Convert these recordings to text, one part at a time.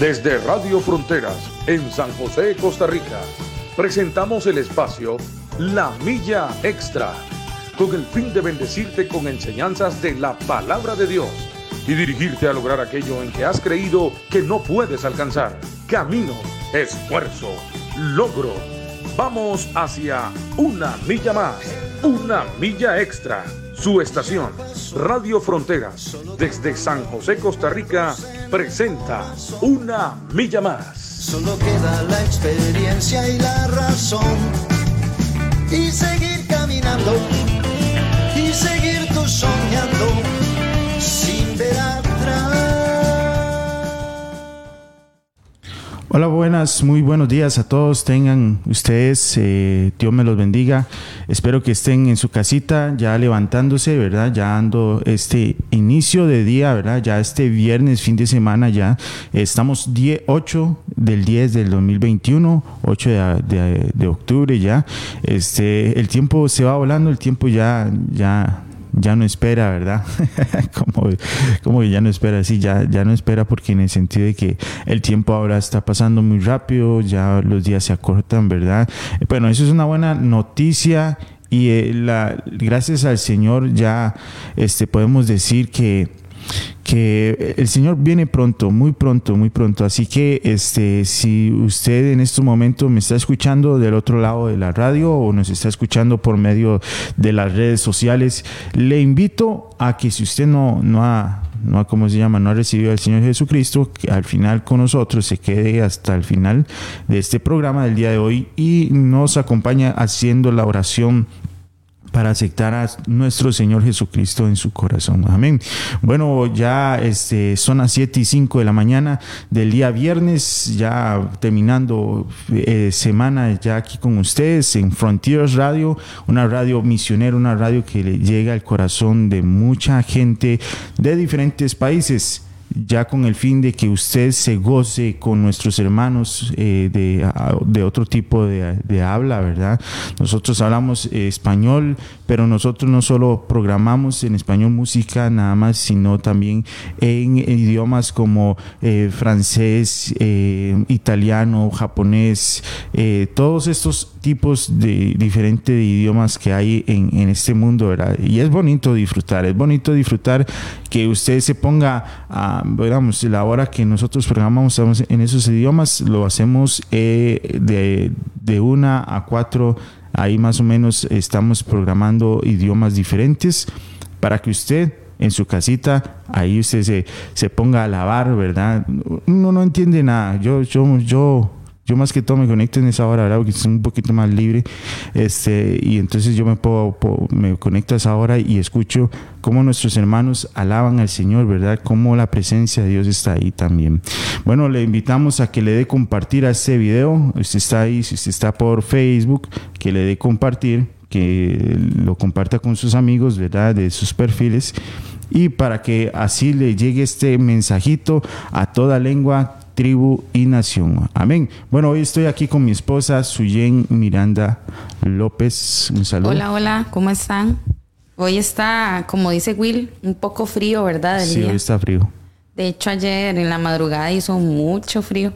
Desde Radio Fronteras, en San José, Costa Rica, presentamos el espacio La Milla Extra, con el fin de bendecirte con enseñanzas de la palabra de Dios y dirigirte a lograr aquello en que has creído que no puedes alcanzar. Camino, esfuerzo, logro. Vamos hacia una milla más, una milla extra. Su estación, Radio Fronteras, desde San José, Costa Rica, presenta Una Milla Más. Solo queda la experiencia y la razón. Y seguir caminando, y seguir tú soñando, Hola, buenas, muy buenos días a todos. Tengan ustedes, eh, Dios me los bendiga. Espero que estén en su casita ya levantándose, ¿verdad? Ya dando este inicio de día, ¿verdad? Ya este viernes, fin de semana ya. Estamos 10, 8 del 10 del 2021, 8 de, de octubre ya. Este, el tiempo se va volando, el tiempo ya, ya ya no espera, ¿verdad? como, como que ya no espera, sí, ya, ya no espera porque en el sentido de que el tiempo ahora está pasando muy rápido, ya los días se acortan, ¿verdad? Bueno, eso es una buena noticia y eh, la, gracias al Señor ya este, podemos decir que que el Señor viene pronto, muy pronto, muy pronto. Así que este, si usted en este momento me está escuchando del otro lado de la radio o nos está escuchando por medio de las redes sociales, le invito a que si usted no, no ha no ha, ¿cómo se llama? No ha recibido al Señor Jesucristo, que al final con nosotros se quede hasta el final de este programa del día de hoy y nos acompaña haciendo la oración para aceptar a nuestro Señor Jesucristo en su corazón. Amén. Bueno, ya este, son las 7 y 5 de la mañana del día viernes, ya terminando eh, semana ya aquí con ustedes en Frontiers Radio, una radio misionera, una radio que le llega al corazón de mucha gente de diferentes países ya con el fin de que usted se goce con nuestros hermanos eh, de, otro tipo de, habla, ¿verdad? Nosotros hablamos eh, español, pero nosotros no solo programamos en español música nada más, sino también en, idiomas como eh, francés, italiano, japonés, todos estos tipos de diferentes idiomas que hay en, en este mundo, ¿verdad? Y es bonito disfrutar, es bonito disfrutar que usted se ponga a la hora que nosotros programamos en esos idiomas, lo hacemos eh, de, de una a cuatro, ahí más o menos estamos programando idiomas diferentes para que usted en su casita, ahí usted se, se ponga a lavar, ¿verdad? Uno no entiende nada. Yo, yo, yo yo más que todo me conecto en esa hora, ¿verdad? Porque es un poquito más libre. Este, y entonces yo me, puedo, me conecto a esa hora y escucho cómo nuestros hermanos alaban al Señor, ¿verdad? Cómo la presencia de Dios está ahí también. Bueno, le invitamos a que le dé compartir a este video. Usted está ahí, si usted está por Facebook, que le dé compartir, que lo comparta con sus amigos, ¿verdad? De sus perfiles. Y para que así le llegue este mensajito a toda lengua tribu y nación. Amén. Bueno, hoy estoy aquí con mi esposa, Suyen Miranda López. Un saludo. Hola, hola, ¿cómo están? Hoy está, como dice Will, un poco frío, ¿verdad? sí, hoy está frío. De hecho, ayer en la madrugada hizo mucho frío.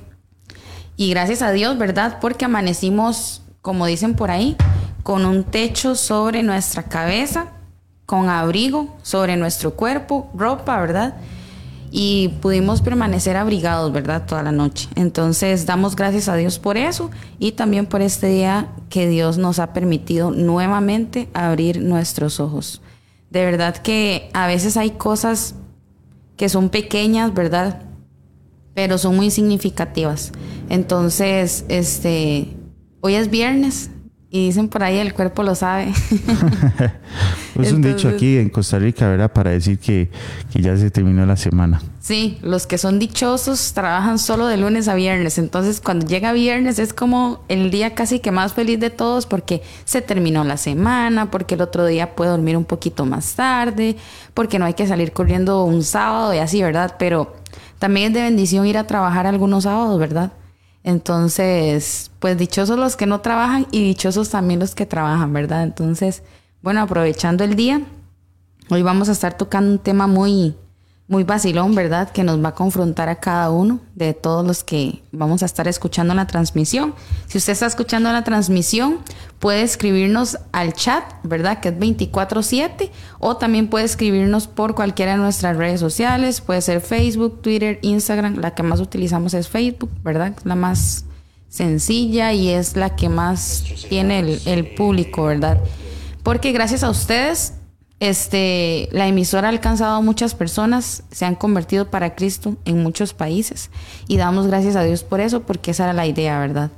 Y gracias a Dios, ¿verdad? Porque amanecimos, como dicen por ahí, con un techo sobre nuestra cabeza, con abrigo sobre nuestro cuerpo, ropa, ¿verdad? Y pudimos permanecer abrigados, ¿verdad? Toda la noche. Entonces damos gracias a Dios por eso y también por este día que Dios nos ha permitido nuevamente abrir nuestros ojos. De verdad que a veces hay cosas que son pequeñas, ¿verdad? Pero son muy significativas. Entonces, este, hoy es viernes, y dicen por ahí, el cuerpo lo sabe. es un dicho aquí en Costa Rica, ¿verdad? Para decir que, ya se terminó la semana. Sí, los que son dichosos trabajan solo de lunes a viernes. Entonces, cuando llega viernes es como el día casi que más feliz de todos porque se terminó la semana, porque el otro día puede dormir un poquito más tarde, porque no hay que salir corriendo un sábado y así, ¿verdad? Pero también es de bendición ir a trabajar algunos sábados, ¿verdad? Entonces, pues dichosos los que no trabajan y dichosos también los que trabajan, ¿verdad? Entonces, bueno, aprovechando el día, hoy vamos a estar tocando un tema muy, muy vacilón, ¿verdad? Que nos va a confrontar a cada uno de todos los que vamos a estar escuchando la transmisión. Si usted está escuchando la transmisión, puede escribirnos al chat, ¿verdad? Que es 24/7 o también puede escribirnos por cualquiera de nuestras redes sociales, puede ser Facebook, Twitter, Instagram, la que más utilizamos es Facebook, ¿verdad? La más sencilla y es la que más tiene el, el público, ¿verdad? Porque gracias a ustedes este, la emisora ha alcanzado a muchas personas, se han convertido para Cristo en muchos países y damos gracias a Dios por eso, porque esa era la idea, ¿verdad?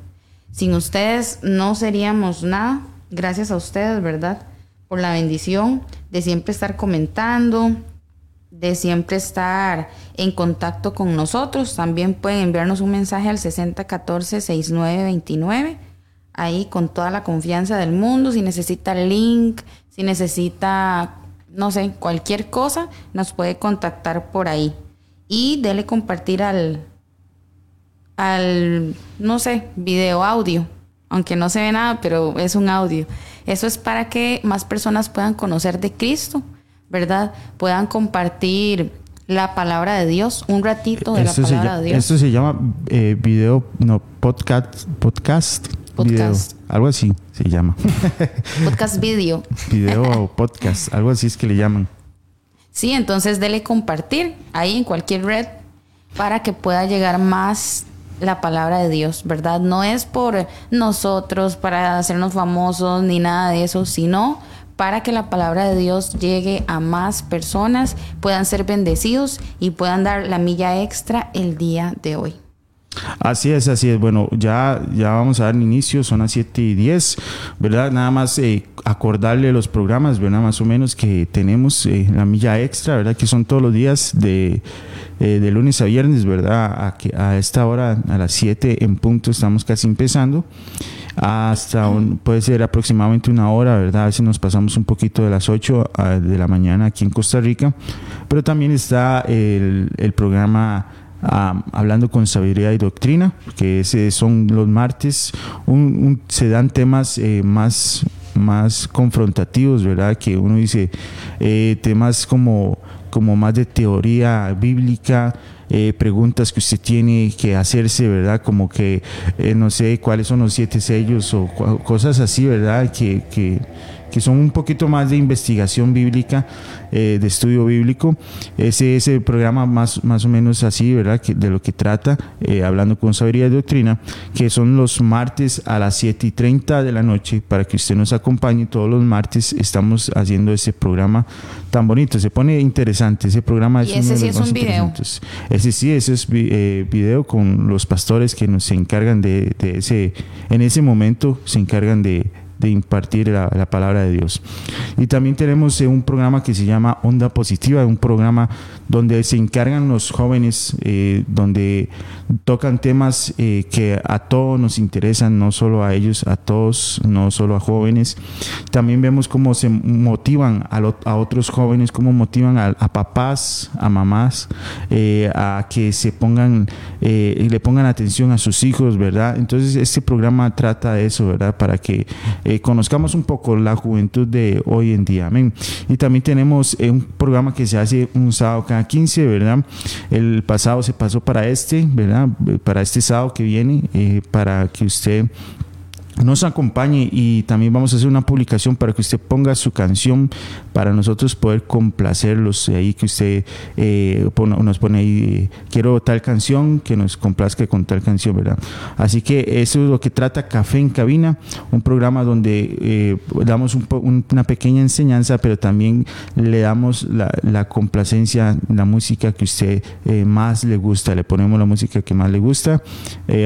Sin ustedes no seríamos nada, gracias a ustedes, ¿verdad? Por la bendición de siempre estar comentando, de siempre estar en contacto con nosotros. También pueden enviarnos un mensaje al 6014-6929, ahí con toda la confianza del mundo, si necesita link si necesita, no sé, cualquier cosa, nos puede contactar por ahí. Y dele compartir al, al, no sé, video audio. Aunque no se ve nada, pero es un audio. Eso es para que más personas puedan conocer de Cristo, ¿verdad? Puedan compartir la palabra de Dios, un ratito de la palabra de Dios. Esto se llama eh, video, no, podcast, podcast Podcast. algo así se llama. podcast video. video o podcast, algo así es que le llaman. Sí, entonces dele compartir ahí en cualquier red para que pueda llegar más la palabra de Dios, ¿verdad? No es por nosotros, para hacernos famosos ni nada de eso, sino para que la palabra de Dios llegue a más personas, puedan ser bendecidos y puedan dar la milla extra el día de hoy. Así es, así es. Bueno, ya, ya vamos a dar inicio, son las 7 y 10, ¿verdad? Nada más eh, acordarle los programas, ¿verdad? Más o menos que tenemos eh, la milla extra, ¿verdad? Que son todos los días de, eh, de lunes a viernes, ¿verdad? A, que, a esta hora, a las 7 en punto, estamos casi empezando. Hasta puede ser aproximadamente una hora, ¿verdad? A veces nos pasamos un poquito de las 8 de la mañana aquí en Costa Rica. Pero también está el programa hablando con sabiduría y doctrina, que ese son los martes, se dan temas eh, más, más confrontativos, ¿verdad? Que uno dice eh, temas como, como más de teoría bíblica, eh, preguntas que usted tiene que hacerse, ¿verdad? Como que no sé cuáles son los siete sellos o cosas así, ¿verdad? Que, que, que son un poquito más de investigación bíblica, eh, de estudio bíblico. Ese es el programa más, más o menos así, ¿verdad? Que, de lo que trata, eh, hablando con sabiduría y doctrina, que son los martes a las 7 y 30 de la noche, para que usted nos acompañe. Todos los martes estamos haciendo ese programa tan bonito. Se pone interesante. Ese programa es, ese sí es un video. Ese sí, ese es eh, video con los pastores que nos encargan de, de ese, en ese momento se encargan de de impartir la, palabra de Dios. Y también tenemos eh, un programa que se llama Onda Positiva, un programa donde se encargan los jóvenes, eh, donde tocan temas eh, que a todos nos interesan, no solo a ellos, a todos, no solo a jóvenes. También vemos cómo se motivan a, otros jóvenes, cómo motivan a, papás, a mamás, a que se pongan, y le pongan atención a sus hijos, ¿verdad? Entonces este programa trata de eso, ¿verdad? Para que eh, conozcamos un poco la juventud de hoy en día. Amén. Y también tenemos eh, un programa que se hace un sábado cada 15, ¿verdad? El pasado se pasó para este, ¿verdad? Para este sábado que viene, eh, para que usted nos acompañe y también vamos a hacer una publicación para que usted ponga su canción para nosotros poder complacerlos. Ahí que usted eh, nos pone ahí quiero tal canción que nos complazca con tal canción verdad así que eso es lo que trata Café en Cabina un programa donde eh, damos una pequeña enseñanza pero también le damos la, complacencia la música que usted eh, más le gusta. Le ponemos la música que más le gusta.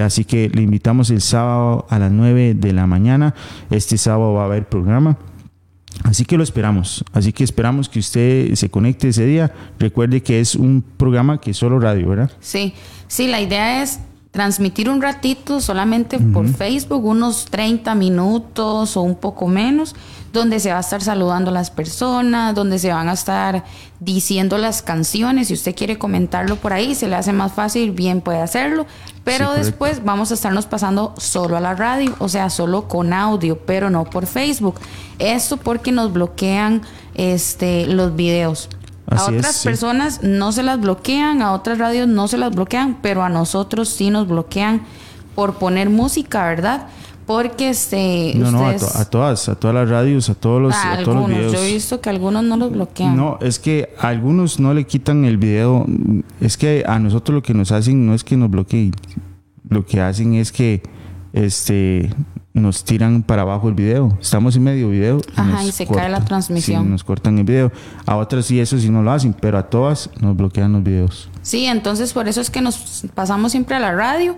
Así que le invitamos el sábado a las 9 de la mañana. Este sábado va a haber programa. Así que lo esperamos. Así que esperamos que usted se conecte ese día. Recuerde que es un programa que es solo radio, ¿verdad? Sí, sí, la idea es transmitir un ratito solamente por Facebook, unos 30 minutos o un poco menos donde se va a estar saludando a las personas, donde se van a estar diciendo las canciones. Si usted quiere comentarlo por ahí, se le hace más fácil, bien puede hacerlo. Pero después vamos a estarnos pasando solo a la radio, o sea, solo con audio, pero no por Facebook. Esto porque nos bloquean este, los videos. A es, otras sí. personas no se las bloquean, a otras radios no se las bloquean, pero a nosotros sí nos bloquean por poner música, ¿verdad? Porque este No, no, a, to- a todas, a todas las radios, a todos los, a a todos los algunos, videos. yo he visto que algunos no los bloquean. No, es que a algunos no le quitan el video. Es que a nosotros lo que nos hacen no es que nos bloqueen. Lo que hacen es que este nos tiran para abajo el video. Estamos en medio video. Ajá, nos y se cae la transmisión. Sí, nos cortan el video. A otras sí, eso sí no lo hacen, pero a todas nos bloquean los videos. Sí, entonces por eso es que nos pasamos siempre a la radio.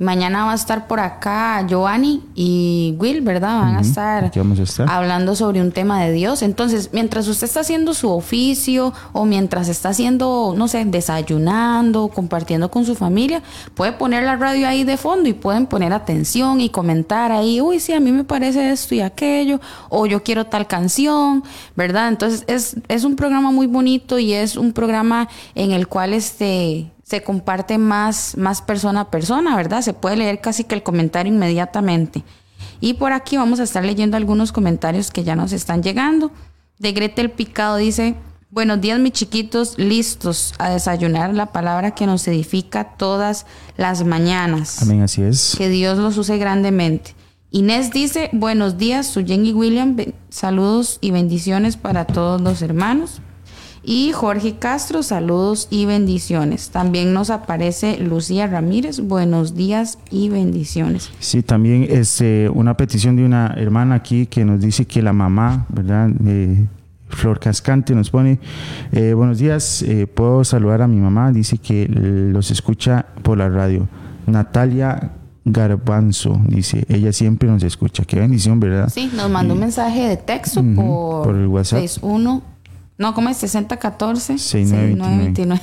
Mañana va a estar por acá Giovanni y Will, ¿verdad? Van a estar vamos a estar. hablando sobre un tema de Dios. Entonces, mientras usted está haciendo su oficio o mientras está haciendo, no sé, desayunando, compartiendo con su familia, puede poner la radio ahí de fondo y pueden poner atención y comentar ahí, uy, sí, a mí me parece esto y aquello, o yo quiero tal canción, ¿verdad? Entonces, es, es un programa muy bonito y es un programa en el cual este se comparte más, más persona a persona, ¿verdad? Se puede leer casi que el comentario inmediatamente. Y por aquí vamos a estar leyendo algunos comentarios que ya nos están llegando. De Gretel Picado dice, buenos días mis chiquitos, listos a desayunar la palabra que nos edifica todas las mañanas. Amén, así es. Que Dios los use grandemente. Inés dice, buenos días, soy Jenny William, saludos y bendiciones para todos los hermanos. Y Jorge Castro, saludos y bendiciones. También nos aparece Lucía Ramírez, buenos días y bendiciones. Sí, también este, una petición de una hermana aquí que nos dice que la mamá, ¿verdad? Eh, Flor Cascante nos pone, eh, buenos días, eh, puedo saludar a mi mamá, dice que los escucha por la radio. Natalia Garbanzo, dice, ella siempre nos escucha, qué bendición, ¿verdad? Sí, nos mandó un mensaje de texto por, por el WhatsApp. 61, no, ¿cómo es? 6014 6929.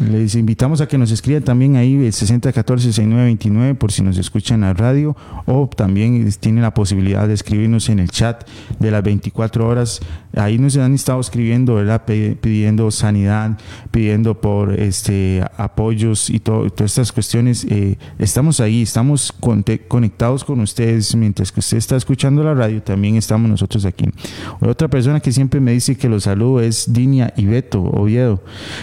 Les invitamos a que nos escriban también ahí el 6014-6929 por si nos escuchan en la radio o también tienen la posibilidad de escribirnos en el chat de las 24 horas. Ahí nos han estado escribiendo, ¿verdad? Pidiendo sanidad, pidiendo por este apoyos y todo- todas estas cuestiones. Eh, estamos ahí, estamos conte- conectados con ustedes mientras que usted está escuchando la radio, también estamos nosotros aquí. Otra persona que siempre me dice que los saludo es Dinia y Beto Oviedo,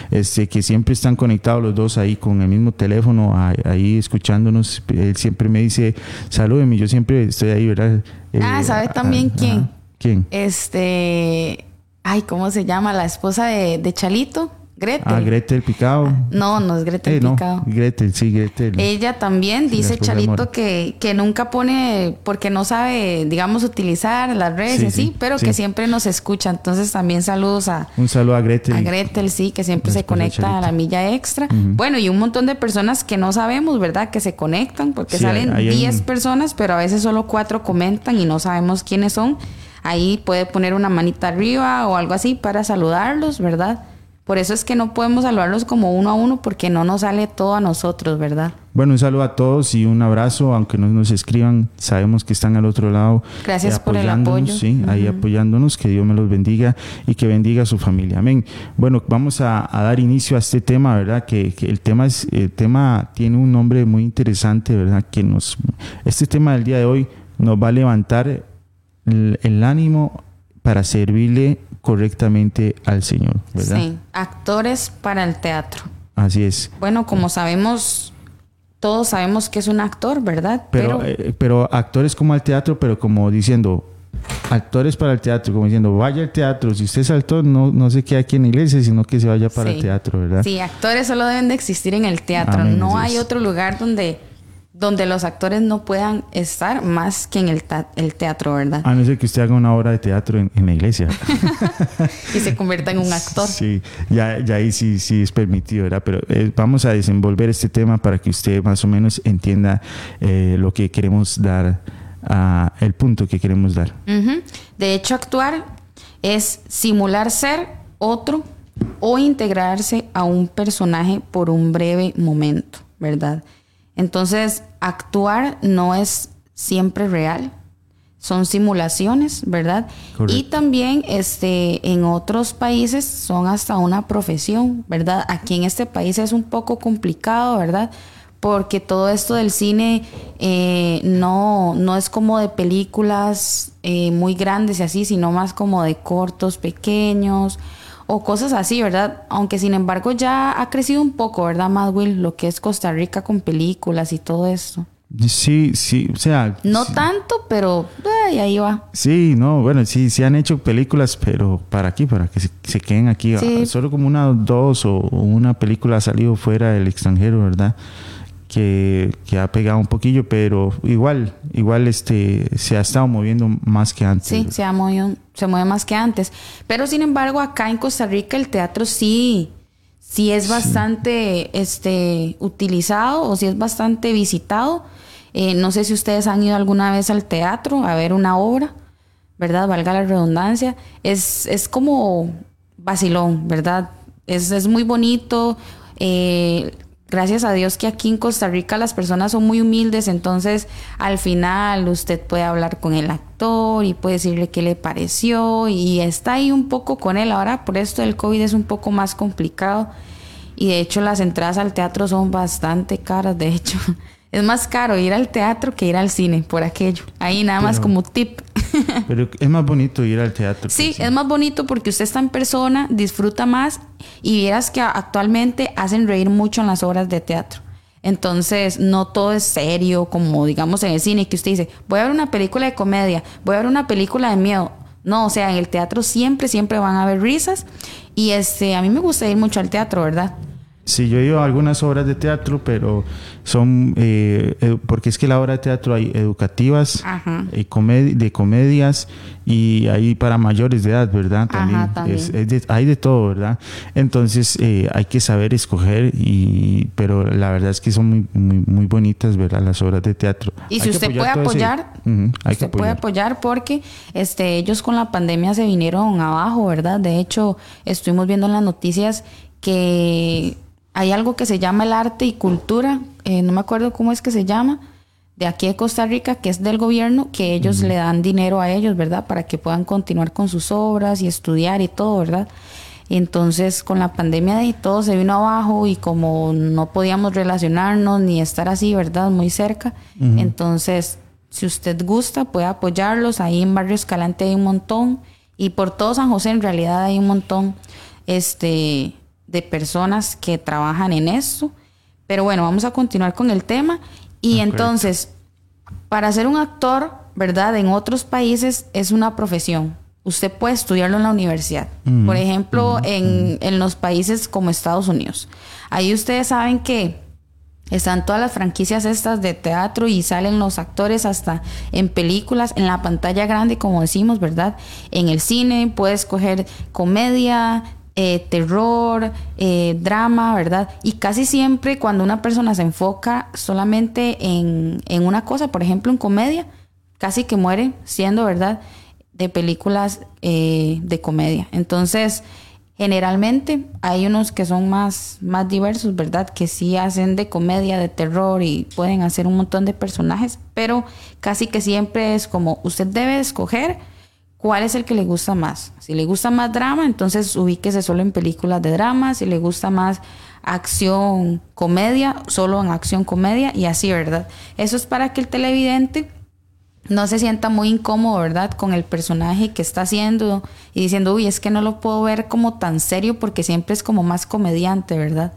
este, que siempre están conectados los dos ahí con el mismo teléfono, ahí escuchándonos. Él siempre me dice, salúdeme, yo siempre estoy ahí, ¿verdad? Ah, ¿sabe ah, también ah, quién? ajá. ¿Quién? Este, ay, ¿cómo se llama? La esposa de, de Chalito, Gretel. Ah, Gretel Picado. No, no es Gretel Eh, no, Picado. Gretel, sí, Gretel. Ella también Sí, dice Mora. que, que nunca pone, porque no sabe, digamos, utilizar las redes Sí, así, sí, pero que siempre nos escucha. Entonces también saludos a, Un saludo a Gretel. a Gretel, sí, que siempre se conecta a la milla extra. Bueno, y un montón de personas que no sabemos, ¿verdad? Que se conectan, porque salen ahí hay 10 un- personas, pero a veces solo 4 comentan y no sabemos quiénes son. Ahí puede poner una manita arriba o algo así para saludarlos, ¿verdad? Por eso es que no podemos saludarlos como uno a uno porque no nos sale todo a nosotros, ¿verdad? Bueno, un saludo a todos y un abrazo, aunque no nos escriban, sabemos que están al otro lado. Gracias por el apoyándonos, apoyo. Sí, ahí apoyándonos, que Dios me los bendiga y que bendiga a su familia. Amén. Bueno, vamos a, a dar inicio a este tema, ¿verdad? Que, que el tema es, el tema tiene un nombre muy interesante, ¿verdad? Que nos, este tema del día de hoy nos va a levantar el, el ánimo para servirle correctamente al Señor, ¿verdad? Sí, actores para el teatro. Así es. Bueno, como sabemos, todos sabemos que es un actor, ¿verdad? Pero, eh, pero actores como al teatro, pero como diciendo, actores para el teatro, como diciendo, vaya al teatro, si usted es actor, no, no se quede aquí en la iglesia, sino que se vaya para Sí. el teatro, ¿verdad? Sí, actores solo deben de existir en el teatro. Amén, no hay otro lugar donde, donde los actores no puedan estar más que en el, el teatro, ¿verdad? A no ser que usted haga una obra de teatro en, en la iglesia. Y se convierta en un actor. Sí, ya, ya ahí sí, sí es permitido, ¿verdad? Pero eh, vamos a desenvolver este tema para que usted más o menos entienda eh, lo que queremos dar, ah, el punto que queremos dar. De hecho, actuar es simular ser otro o integrarse a un personaje por un breve momento, ¿verdad? Entonces, actuar no es siempre real, son simulaciones, ¿verdad? Correcto. Y también este, en otros países son hasta una profesión, ¿verdad? Aquí en este país es un poco complicado, ¿verdad? Porque todo esto del cine eh, no, no es como de películas eh, muy grandes y así, sino más como de cortos pequeños o cosas así, ¿verdad? Aunque sin embargo ya ha crecido un poco, ¿verdad, Mad Will? Lo que es Costa Rica con películas y todo esto. Sí, sí, o sea... No sí, tanto, pero ay, ahí va. Sí, no, bueno, sí, sí han hecho películas, pero ¿para aquí? Para que se, se queden aquí. Sí. Solo como una, dos o una película ha salido fuera del extranjero, ¿verdad? Que, que ha pegado un poquillo, pero igual, igual este, se ha estado moviendo más que antes. Sí, se, ha movido- se mueve más que antes. Pero sin embargo, acá en Costa Rica el teatro sí, sí es bastante este, utilizado o sí es bastante visitado. Eh, no sé si ustedes han ido alguna vez al teatro a ver una obra, ¿verdad? Valga la redundancia. Es, es como vacilón, ¿verdad? Es, es muy bonito. Eh, gracias a Dios que aquí en Costa Rica las personas son muy humildes, entonces al final usted puede hablar con el actor y puede decirle qué le pareció y está ahí un poco con él. Ahora por esto del COVID es un poco más complicado y de hecho las entradas al teatro son bastante caras, de hecho. Es más caro ir al teatro que ir al cine por aquello. Ahí nada más Pero- como tip. Pero es más bonito ir al teatro. Sí, es más bonito porque usted está en persona, disfruta más y vieras que actualmente hacen reír mucho en las obras de teatro. Entonces, no todo es serio, como digamos en el cine, que usted dice, voy a ver una película de comedia, voy a ver una película de miedo. No, o sea, en el teatro siempre, siempre van a haber risas. Y este, a mí me gusta ir mucho al teatro, ¿verdad? Sí, yo he ido a algunas obras de teatro, pero son, eh, eh, porque es que la obra de teatro hay educativas, y comedi- de comedias y hay para mayores de edad, ¿verdad? Ajá, también. Es- es de- hay de todo, ¿verdad? Entonces eh, hay que saber escoger, y, pero la verdad es que son muy, muy, muy bonitas, ¿verdad? Las obras de teatro. Y Hay si usted puede ese- apoyar, Ujú, hay que usted puede apoyar porque este, ellos con la pandemia se vinieron abajo, ¿verdad? De hecho, estuvimos viendo en las noticias que hay algo que se llama el arte y cultura, eh, no me acuerdo cómo es que se llama, de aquí de Costa Rica, que es del gobierno, que ellos le dan dinero a ellos, ¿verdad? Para que puedan continuar con sus obras y estudiar y todo, ¿verdad? Entonces, con la pandemia y todo se vino abajo y como no podíamos relacionarnos ni estar así, ¿verdad? Muy cerca. Entonces, si usted gusta, puede apoyarlos. Ahí en Barrio Escalante hay un montón. Y por todo San José, en realidad, hay un montón este, de personas que trabajan en esto. Pero bueno, vamos a continuar con el tema. Y entonces, para ser un actor, ¿verdad? En otros países es una profesión. Usted puede estudiarlo en la universidad. Por ejemplo, en, en los países como Estados Unidos. Ahí ustedes saben que están todas las franquicias estas de teatro y salen los actores hasta en películas, en la pantalla grande, como decimos, ¿verdad? En el cine puedes coger comedia, eh, terror, eh, drama, ¿verdad? Y casi siempre cuando una persona se enfoca solamente en, en una cosa, por ejemplo, en comedia, casi que muere siendo, ¿verdad? De películas eh, de comedia. Entonces, generalmente hay unos que son más, más diversos, ¿verdad? Que sí hacen de comedia, de terror y pueden hacer un montón de personajes, pero casi que siempre es como usted debe escoger cuál es el que le gusta más. Si le gusta más drama, entonces ubíquese solo en películas de drama. Si le gusta más acción, comedia, solo en acción, comedia y así, ¿verdad? Eso es para que el televidente no se sienta muy incómodo, ¿verdad? Con el personaje que está haciendo y diciendo, uy, es que no lo puedo ver como tan serio porque siempre es como más comediante, ¿verdad?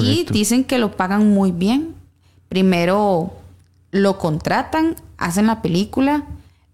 Y dicen que lo pagan muy bien. Primero lo contratan, hacen la película,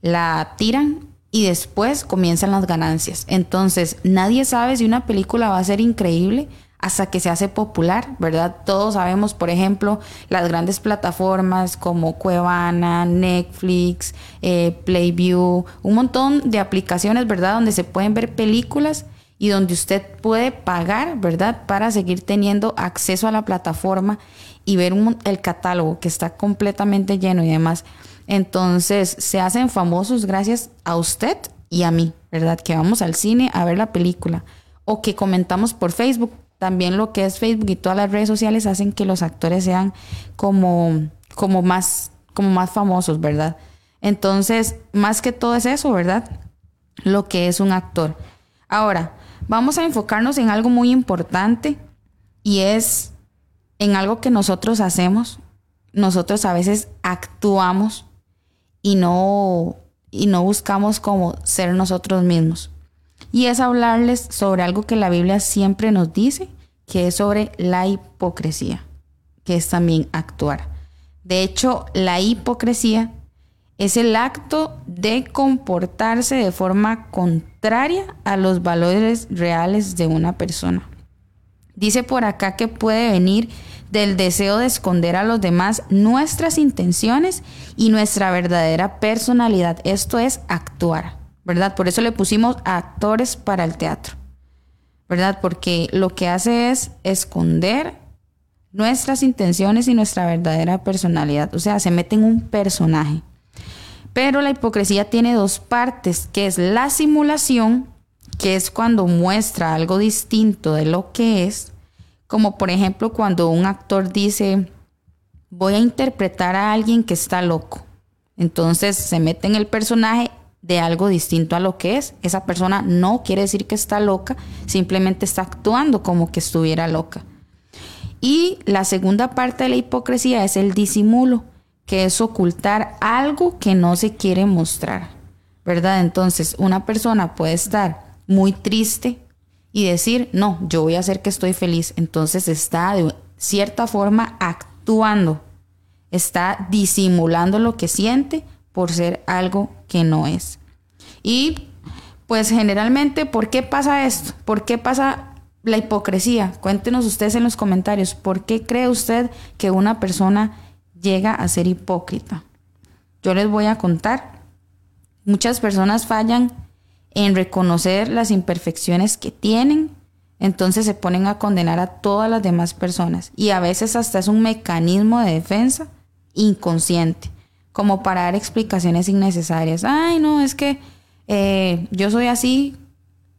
la tiran y después comienzan las ganancias. Entonces, nadie sabe si una película va a ser increíble hasta que se hace popular, ¿verdad? Todos sabemos, por ejemplo, las grandes plataformas como Cuevana, Netflix, eh, Playview, un montón de aplicaciones, ¿verdad? Donde se pueden ver películas y donde usted puede pagar, ¿verdad? Para seguir teniendo acceso a la plataforma y ver un- el catálogo que está completamente lleno y demás. Entonces se hacen famosos gracias a usted y a mí, ¿verdad? Que vamos al cine a ver la película o que comentamos por Facebook. También lo que es Facebook y todas las redes sociales hacen que los actores sean como, como, más, como más famosos, ¿verdad? Entonces, más que todo es eso, ¿verdad? Lo que es un actor. Ahora, vamos a enfocarnos en algo muy importante y es en algo que nosotros hacemos. Nosotros a veces actuamos y no, y no buscamos como ser nosotros mismos. y es hablarles sobre algo que la Biblia siempre nos dice, que es sobre la hipocresía, que es también actuar. De hecho, la hipocresía es el acto de comportarse de forma contraria a los valores reales de una persona. Dice por acá que puede venir del deseo de esconder a los demás nuestras intenciones y nuestra verdadera personalidad. Esto es actuar, ¿verdad? Por eso le pusimos actores para el teatro, ¿verdad? Porque lo que hace es esconder nuestras intenciones y nuestra verdadera personalidad. O sea, se mete en un personaje. Pero la hipocresía tiene dos partes, que es la simulación, que es cuando muestra algo distinto de lo que es, como por ejemplo cuando un actor dice, voy a interpretar a alguien que está loco. Entonces se mete en el personaje de algo distinto a lo que es. Esa persona no quiere decir que está loca, simplemente está actuando como que estuviera loca. Y la segunda parte de la hipocresía es el disimulo que es ocultar algo que no se quiere mostrar, ¿verdad? Entonces, una persona puede estar muy triste y decir, no, yo voy a hacer que estoy feliz. Entonces está de cierta forma actuando, está disimulando lo que siente por ser algo que no es. Y pues generalmente, ¿por qué pasa esto? ¿Por qué pasa la hipocresía? Cuéntenos ustedes en los comentarios, ¿por qué cree usted que una persona llega a ser hipócrita. Yo les voy a contar. Muchas personas fallan en reconocer las imperfecciones que tienen, entonces se ponen a condenar a todas las demás personas y a veces hasta es un mecanismo de defensa inconsciente, como para dar explicaciones innecesarias. Ay, no, es que eh, yo soy así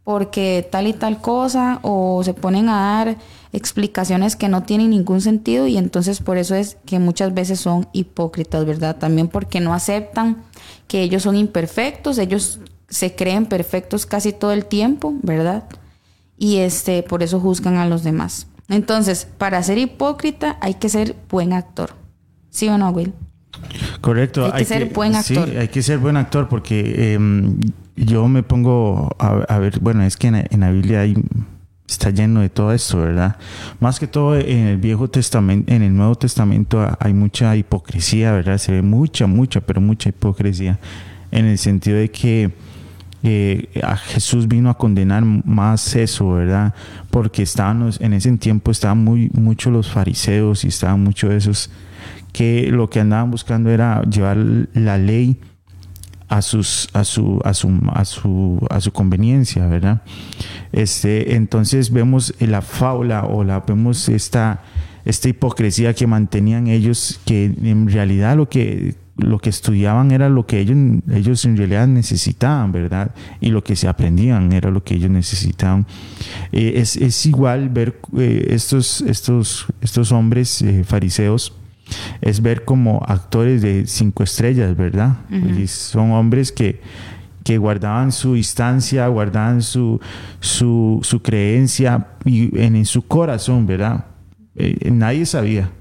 porque tal y tal cosa, o se ponen a dar explicaciones que no tienen ningún sentido y entonces por eso es que muchas veces son hipócritas, ¿verdad? También porque no aceptan que ellos son imperfectos, ellos se creen perfectos casi todo el tiempo, ¿verdad? Y este, por eso juzgan a los demás. Entonces, para ser hipócrita hay que ser buen actor. ¿Sí o no, Will? Correcto. Hay que ser buen actor. Sí, hay que ser buen actor porque em, yo me pongo a, ver, bueno, es que en la Biblia hay está lleno de todo esto, ¿verdad? Más que todo en el Viejo Testamento, en el Nuevo Testamento hay mucha hipocresía, ¿verdad? Se ve mucha, mucha, pero mucha hipocresía en el sentido de que a Jesús vino a condenar más eso, ¿verdad? Porque estaban en ese tiempo estaban muy mucho los fariseos y estaban mucho esos que lo que andaban buscando era llevar la ley a a su a su a su a su conveniencia, ¿verdad? Este, entonces vemos la fábula o la vemos esta esta hipocresía que mantenían ellos que en realidad lo que lo que estudiaban era lo que ellos, ellos en realidad necesitaban, ¿verdad? Y lo que se aprendían era lo que ellos necesitaban. Eh, es, es, igual ver eh, estos, estos, estos hombres eh, fariseos es ver como actores de cinco estrellas, ¿verdad? y son hombres que, que guardaban su instancia, guardaban su, su, su creencia y en, su corazón, ¿verdad? Nadie sabía.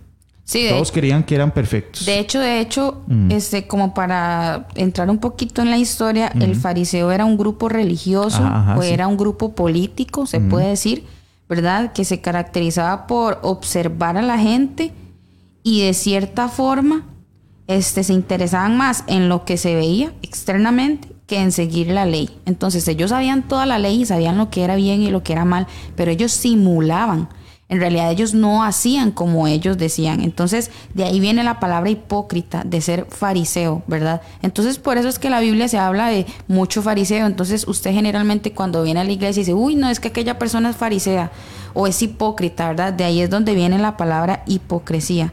Sí, Todos creían que eran perfectos. De hecho, de hecho, este, como para entrar un poquito en la historia, el fariseo era un grupo religioso o era un grupo político, se puede decir, ¿verdad? Que se caracterizaba por observar a la gente y de cierta forma este, se interesaban más en lo que se veía externamente que en seguir la ley. Entonces ellos sabían toda la ley y sabían lo que era bien y lo que era mal, pero ellos simulaban. En realidad ellos no hacían como ellos decían. Entonces de ahí viene la palabra hipócrita, de ser fariseo, ¿verdad? Entonces por eso es que la Biblia se habla de mucho fariseo. Entonces usted generalmente cuando viene a la iglesia dice, uy, no, es que aquella persona es farisea o es hipócrita, ¿verdad? De ahí es donde viene la palabra hipocresía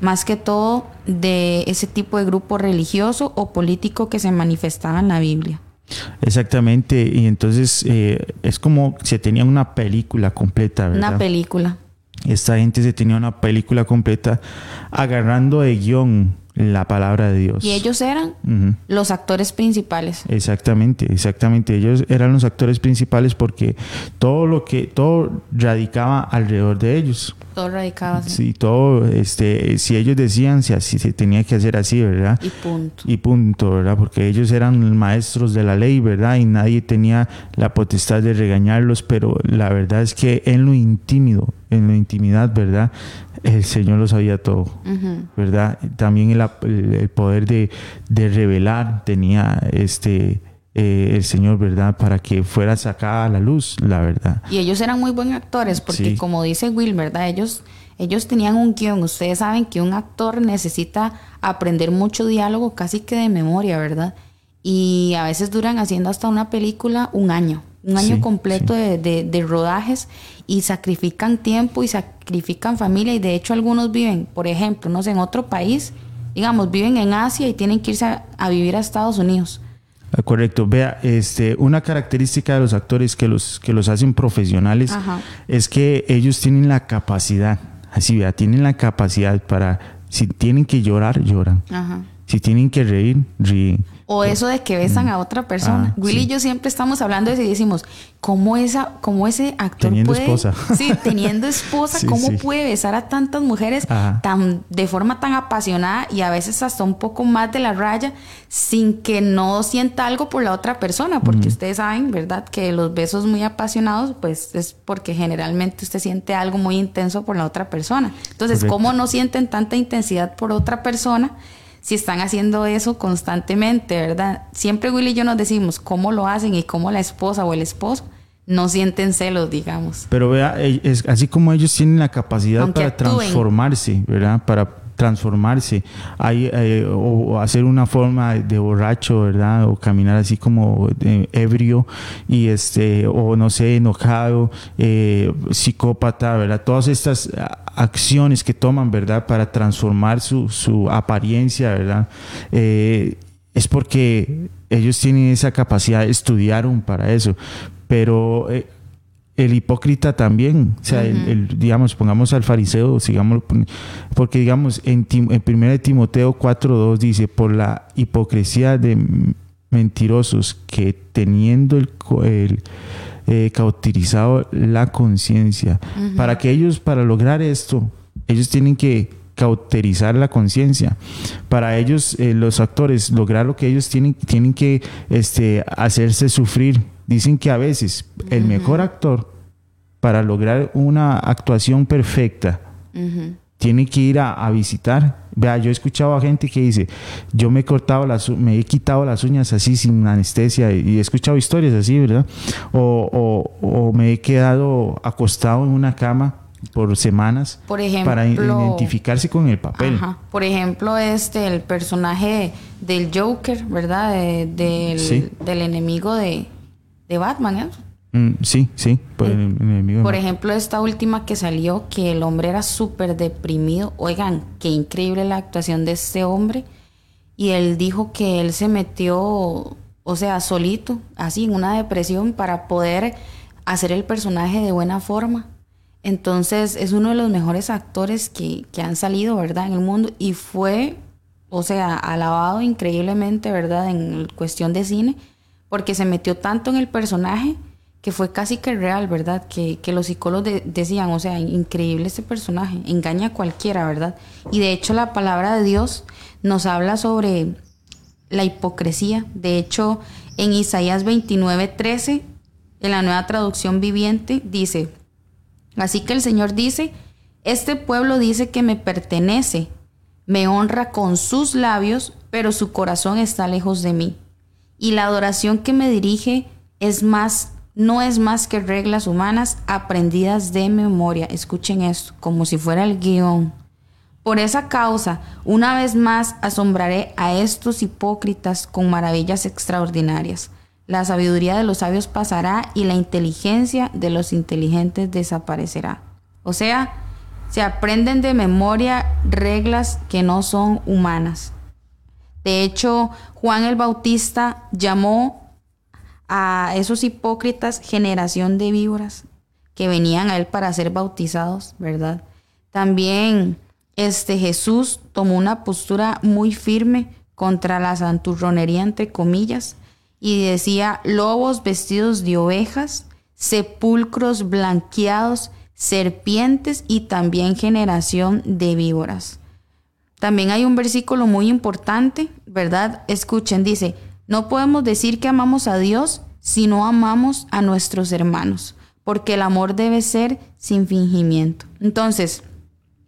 más que todo de ese tipo de grupo religioso o político que se manifestaba en la Biblia. Exactamente, y entonces eh, es como se tenía una película completa, ¿verdad? Una película. Esta gente se tenía una película completa agarrando de guion la palabra de Dios. Y ellos eran los actores principales. Exactamente, exactamente. Ellos eran los actores principales porque todo lo que, todo radicaba alrededor de ellos. Todos radicados. Sí, todo, este, si ellos decían, si así se tenía que hacer así, ¿verdad? Y punto. Y punto, ¿verdad? Porque ellos eran maestros de la ley, ¿verdad? Y nadie tenía la potestad de regañarlos, pero la verdad es que en lo intímido, en la intimidad, ¿verdad? El Señor lo sabía todo. ¿verdad? También el, poder de, de revelar tenía este eh, el Señor, ¿verdad? Para que fuera sacada a la luz, la verdad. Y ellos eran muy buenos actores porque Sí. como dice Will, ¿verdad? Ellos, ellos tenían un guion. Ustedes saben que un actor necesita aprender mucho diálogo casi que de memoria, ¿verdad? Y a veces duran haciendo hasta una película un año, un año Sí, completo de, de- de rodajes y sacrifican tiempo y sacrifican familia y de hecho algunos viven, por ejemplo, no sé, en otro país, digamos, viven en Asia y tienen que irse a- a vivir a Estados Unidos. Ah, Correcto. Vea, este, una característica de los actores que los, que los hacen profesionales Ajá. es que ellos tienen la capacidad, así vea, tienen la capacidad para, si tienen que llorar, lloran. Ajá. Si tienen que reír, ríen. O eso de que besan a otra persona. Ah, Willy sí. y yo siempre estamos hablando de eso y decimos, ¿cómo, esa, cómo ese actor Teniendo puede... esposa. Sí, teniendo esposa, Sí, ¿cómo sí. puede besar a tantas mujeres Ajá. tan de forma tan apasionada y a veces hasta un poco más de la raya sin que no sienta algo por la otra persona? Porque ustedes saben, ¿verdad? Que los besos muy apasionados, pues es porque generalmente usted siente algo muy intenso por la otra persona. Entonces, Correcto. ¿cómo no sienten tanta intensidad por otra persona? Si están haciendo eso constantemente, ¿verdad? Siempre Willy y yo nos decimos cómo lo hacen y cómo la esposa o el esposo no sienten celos, digamos. Pero vea, eh, es, así como ellos tienen la capacidad Aunque para actúen. transformarse, ¿verdad? Para transformarse, hay, eh, o, hacer una forma de borracho, ¿verdad? O caminar así como ebrio y este, o no sé, enojado, eh, psicópata, ¿verdad? Todas estas acciones que toman, ¿verdad? Para transformar su, su apariencia, ¿verdad? Eh, es porque ellos tienen esa capacidad, estudiaron para eso, pero el hipócrita también, o sea, el- el, digamos, pongamos al fariseo, sigamos, porque digamos, en, Tim- en 1 Timoteo 4.2 dice, por la hipocresía de mentirosos que teniendo el, el, eh, cauterizado la conciencia, para que ellos, para lograr esto, ellos tienen que cauterizar la conciencia. Para ellos, eh, los actores, lograr lo que ellos tienen, tienen que este, hacerse sufrir. Dicen que a veces el mejor actor para lograr una actuación perfecta tiene que ir a, a visitar. Vea, yo he escuchado a gente que dice, yo me he cortado las, me he quitado las uñas así sin anestesia y, y he escuchado historias así, ¿verdad? O, o- o me he quedado acostado en una cama por semanas Por ejemplo, para identificarse con el papel. Ajá. Por ejemplo, este, el personaje del Joker, ¿verdad? De- del, Sí. del enemigo de, de Batman, ¿eh? Mm, sí, sí, por el, el enemigo. Por ejemplo, esta última que salió, que el hombre era súper deprimido. Oigan, qué increíble la actuación de este hombre. Y él dijo que él se metió, o sea, solito, así, en una depresión para poder hacer el personaje de buena forma. Entonces, es uno de los mejores actores que, que han salido, ¿verdad? En el mundo. Y fue, o sea, alabado increíblemente, ¿verdad? En cuestión de cine, porque se metió tanto en el personaje que fue casi que real, ¿verdad? Que, que los psicólogos de- decían, o sea, increíble este personaje, engaña a cualquiera, ¿verdad? Y de hecho la palabra de Dios nos habla sobre la hipocresía. De hecho, en Isaías 29, 13, en la nueva traducción viviente, dice, así que el Señor dice, este pueblo dice que me pertenece, me honra con sus labios, pero su corazón está lejos de mí. Y la adoración que me dirige es más, no es más que reglas humanas aprendidas de memoria. Escuchen esto, como si fuera el guion. Por esa causa, una vez más asombraré a estos hipócritas con maravillas extraordinarias. La sabiduría de los sabios pasará y la inteligencia de los inteligentes desaparecerá. O sea, se aprenden de memoria reglas que no son humanas. De hecho, Juan el Bautista llamó a esos hipócritas generación de víboras que venían a él para ser bautizados, ¿verdad? También este Jesús tomó una postura muy firme contra la santurronería, entre comillas, y decía, lobos vestidos de ovejas, sepulcros blanqueados, serpientes y también generación de víboras. También hay un versículo muy importante, ¿verdad? Escuchen, dice, no podemos decir que amamos a Dios si no amamos a nuestros hermanos, porque el amor debe ser sin fingimiento. Entonces,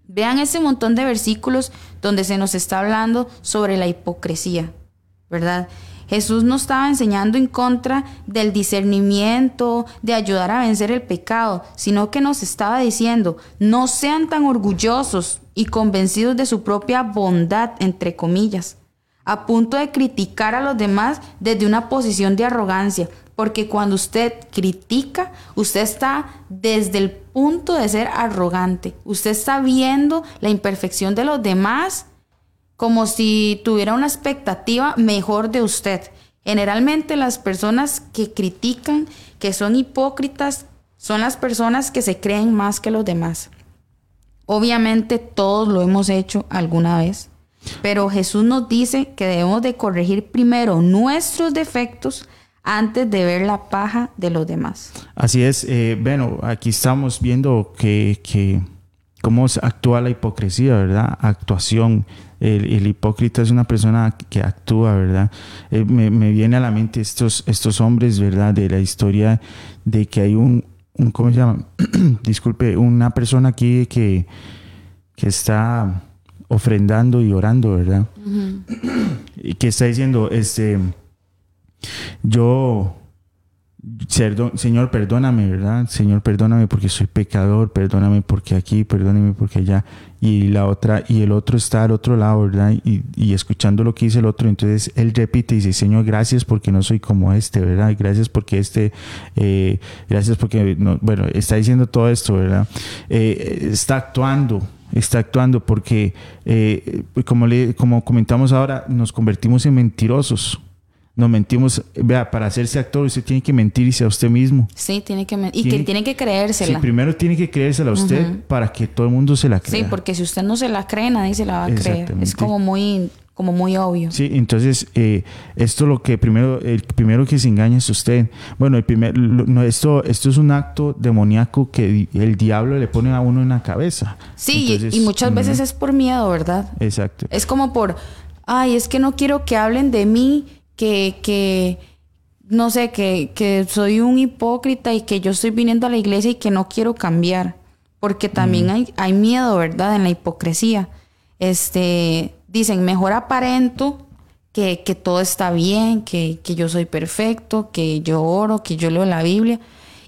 vean ese montón de versículos donde se nos está hablando sobre la hipocresía, ¿verdad? Jesús no estaba enseñando en contra del discernimiento, de ayudar a vencer el pecado, sino que nos estaba diciendo, no sean tan orgullosos y convencidos de su propia bondad, entre comillas, a punto de criticar a los demás desde una posición de arrogancia, porque cuando usted critica, usted está desde el punto de ser arrogante, usted está viendo la imperfección de los demás como si tuviera una expectativa mejor de usted. Generalmente las personas que critican, que son hipócritas, son las personas que se creen más que los demás. Obviamente todos lo hemos hecho alguna vez, pero Jesús nos dice que debemos de corregir primero nuestros defectos antes de ver la paja de los demás. Así es, eh, bueno, aquí estamos viendo que, que cómo actúa la hipocresía, ¿verdad? Actuación el, hipócrita es una persona que actúa, ¿verdad? Eh, me, viene a la mente estos, estos hombres, ¿verdad? De la historia de que hay un, un ¿cómo se llama? Disculpe, una persona aquí que, que está ofrendando y orando, ¿verdad? Y que está diciendo, este, yo Señor, perdóname, ¿verdad? Señor, perdóname porque soy pecador, perdóname porque aquí, perdóname porque allá. Y la otra, y el otro está al otro lado, ¿verdad? Y, escuchando lo que dice el otro, entonces él repite y dice, Señor, gracias porque no soy como este, ¿verdad? Gracias porque este, eh, gracias porque, bueno, está diciendo todo esto, ¿verdad? Eh, está actuando, está actuando porque, eh, como, le, como comentamos ahora, nos convertimos en mentirosos nos mentimos, vea, para hacerse actor usted tiene que mentirse a usted mismo. Sí, tiene que y que tiene que creérsela. Sí, primero tiene que creérsela a usted para que todo el mundo se la crea. Sí, porque si usted no se la cree, nadie se la va a creer. Es como muy como muy obvio. Sí, entonces eh, esto lo que primero el primero que se engaña es usted. Bueno, el primer no, esto esto es un acto demoníaco que el diablo le pone a uno en la cabeza. Sí, y, muchas veces es por miedo, ¿verdad? Exacto. Es como por ay, es que no quiero que hablen de mí que, que no sé, que, que, soy un hipócrita y que yo estoy viniendo a la iglesia y que no quiero cambiar. Porque también hay, hay miedo, ¿verdad? En la hipocresía. Este, dicen, mejor aparento que, que todo está bien, que, que yo soy perfecto, que yo oro, que yo leo la Biblia.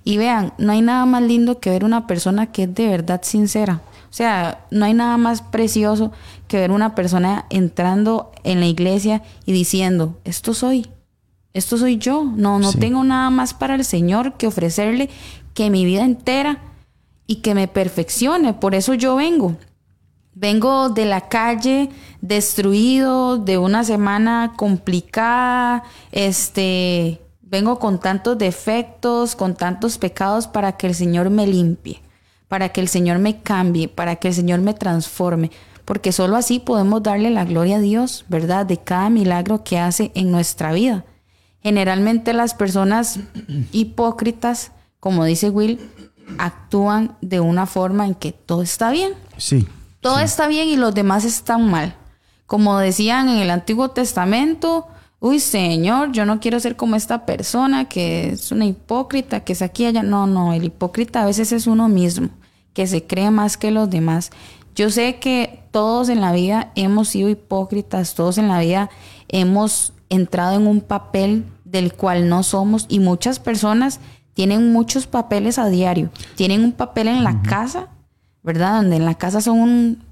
Y vean, no hay nada más lindo que ver una persona que es de verdad sincera. O sea, no hay nada más precioso que ver una persona entrando en la iglesia y diciendo, esto soy, esto soy yo, no, no tengo nada más para el Señor que ofrecerle que mi vida entera y que me perfeccione, por eso yo vengo. Vengo de la calle destruido, de una semana complicada, este, vengo con tantos defectos, con tantos pecados para que el Señor me limpie para que el Señor me cambie, para que el Señor me transforme, porque solo así podemos darle la gloria a Dios, ¿verdad? De cada milagro que hace en nuestra vida. Generalmente las personas hipócritas, como dice Will, actúan de una forma en que todo está bien. Sí. Todo está bien y los demás están mal. Como decían en el Antiguo Testamento, uy Señor, yo no quiero ser como esta persona que es una hipócrita, que es aquí y allá. No, no, el hipócrita a veces es uno mismo, que se cree más que los demás. Yo sé que todos en la vida hemos sido hipócritas, todos en la vida hemos entrado en un papel del cual no somos y muchas personas tienen muchos papeles a diario. Tienen un papel en la casa, ¿verdad? Donde en la casa son un,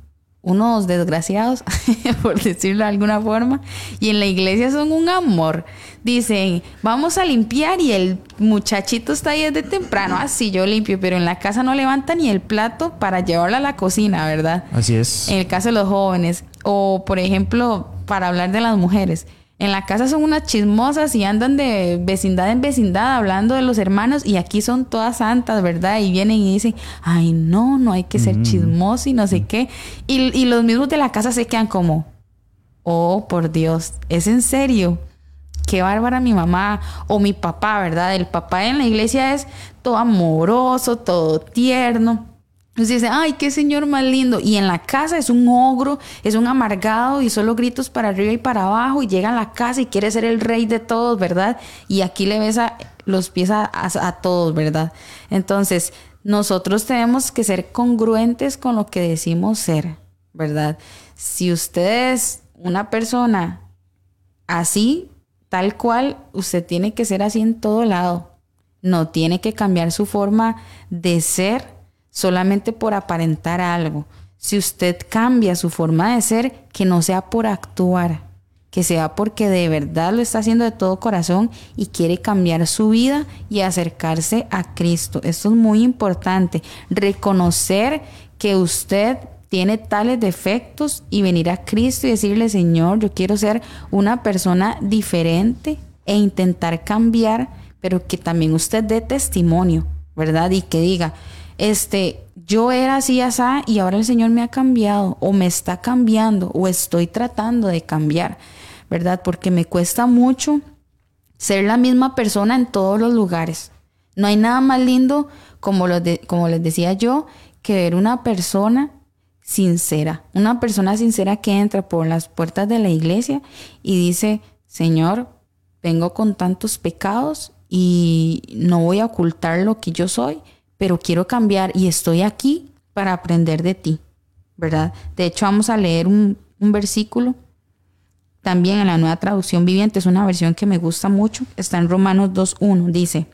unos desgraciados, por decirlo de alguna forma, y en la iglesia son un amor. Dicen, vamos a limpiar y el muchachito está ahí desde temprano, así yo limpio, pero en la casa no levanta ni el plato para llevarlo a la cocina, ¿verdad? Así es. En el caso de los jóvenes, o por ejemplo, para hablar de las mujeres, En la casa son unas chismosas y andan de vecindad en vecindad hablando de los hermanos y aquí son todas santas, ¿verdad? Y vienen y dicen, ay, no, no hay que ser chismoso y no sé qué. Y, y los mismos de la casa se quedan como, oh, por Dios, ¿es en serio? Qué bárbara mi mamá o mi papá, ¿verdad? El papá en la iglesia es todo amoroso, todo tierno. Entonces dice, ay, qué señor más lindo. Y en la casa es un ogro, es un amargado y solo gritos para arriba y para abajo. Y llega a la casa y quiere ser el rey de todos, ¿verdad? Y aquí le besa los pies a, a todos, ¿verdad? Entonces, nosotros tenemos que ser congruentes con lo que decimos ser, ¿verdad? Si usted es una persona así, tal cual, usted tiene que ser así en todo lado. No tiene que cambiar su forma de ser solamente por aparentar algo. Si usted cambia su forma de ser, que no sea por actuar, que sea porque de verdad lo está haciendo de todo corazón y quiere cambiar su vida y acercarse a Cristo. Esto es muy importante. Reconocer que usted tiene tales defectos y venir a Cristo y decirle, Señor, yo quiero ser una persona diferente e intentar cambiar, pero que también usted dé testimonio, ¿verdad? Y que diga, este, yo era así, así, y ahora el Señor me ha cambiado, o me está cambiando, o estoy tratando de cambiar, ¿verdad? Porque me cuesta mucho ser la misma persona en todos los lugares. No hay nada más lindo, como, lo como les decía yo, que ver una persona sincera, una persona sincera que entra por las puertas de la iglesia y dice, Señor, vengo con tantos pecados y no voy a ocultar lo que yo soy pero quiero cambiar y estoy aquí para aprender de ti, ¿verdad? De hecho, vamos a leer un, versículo también en la nueva traducción viviente, es una versión que me gusta mucho, está en Romanos 2.1, dice,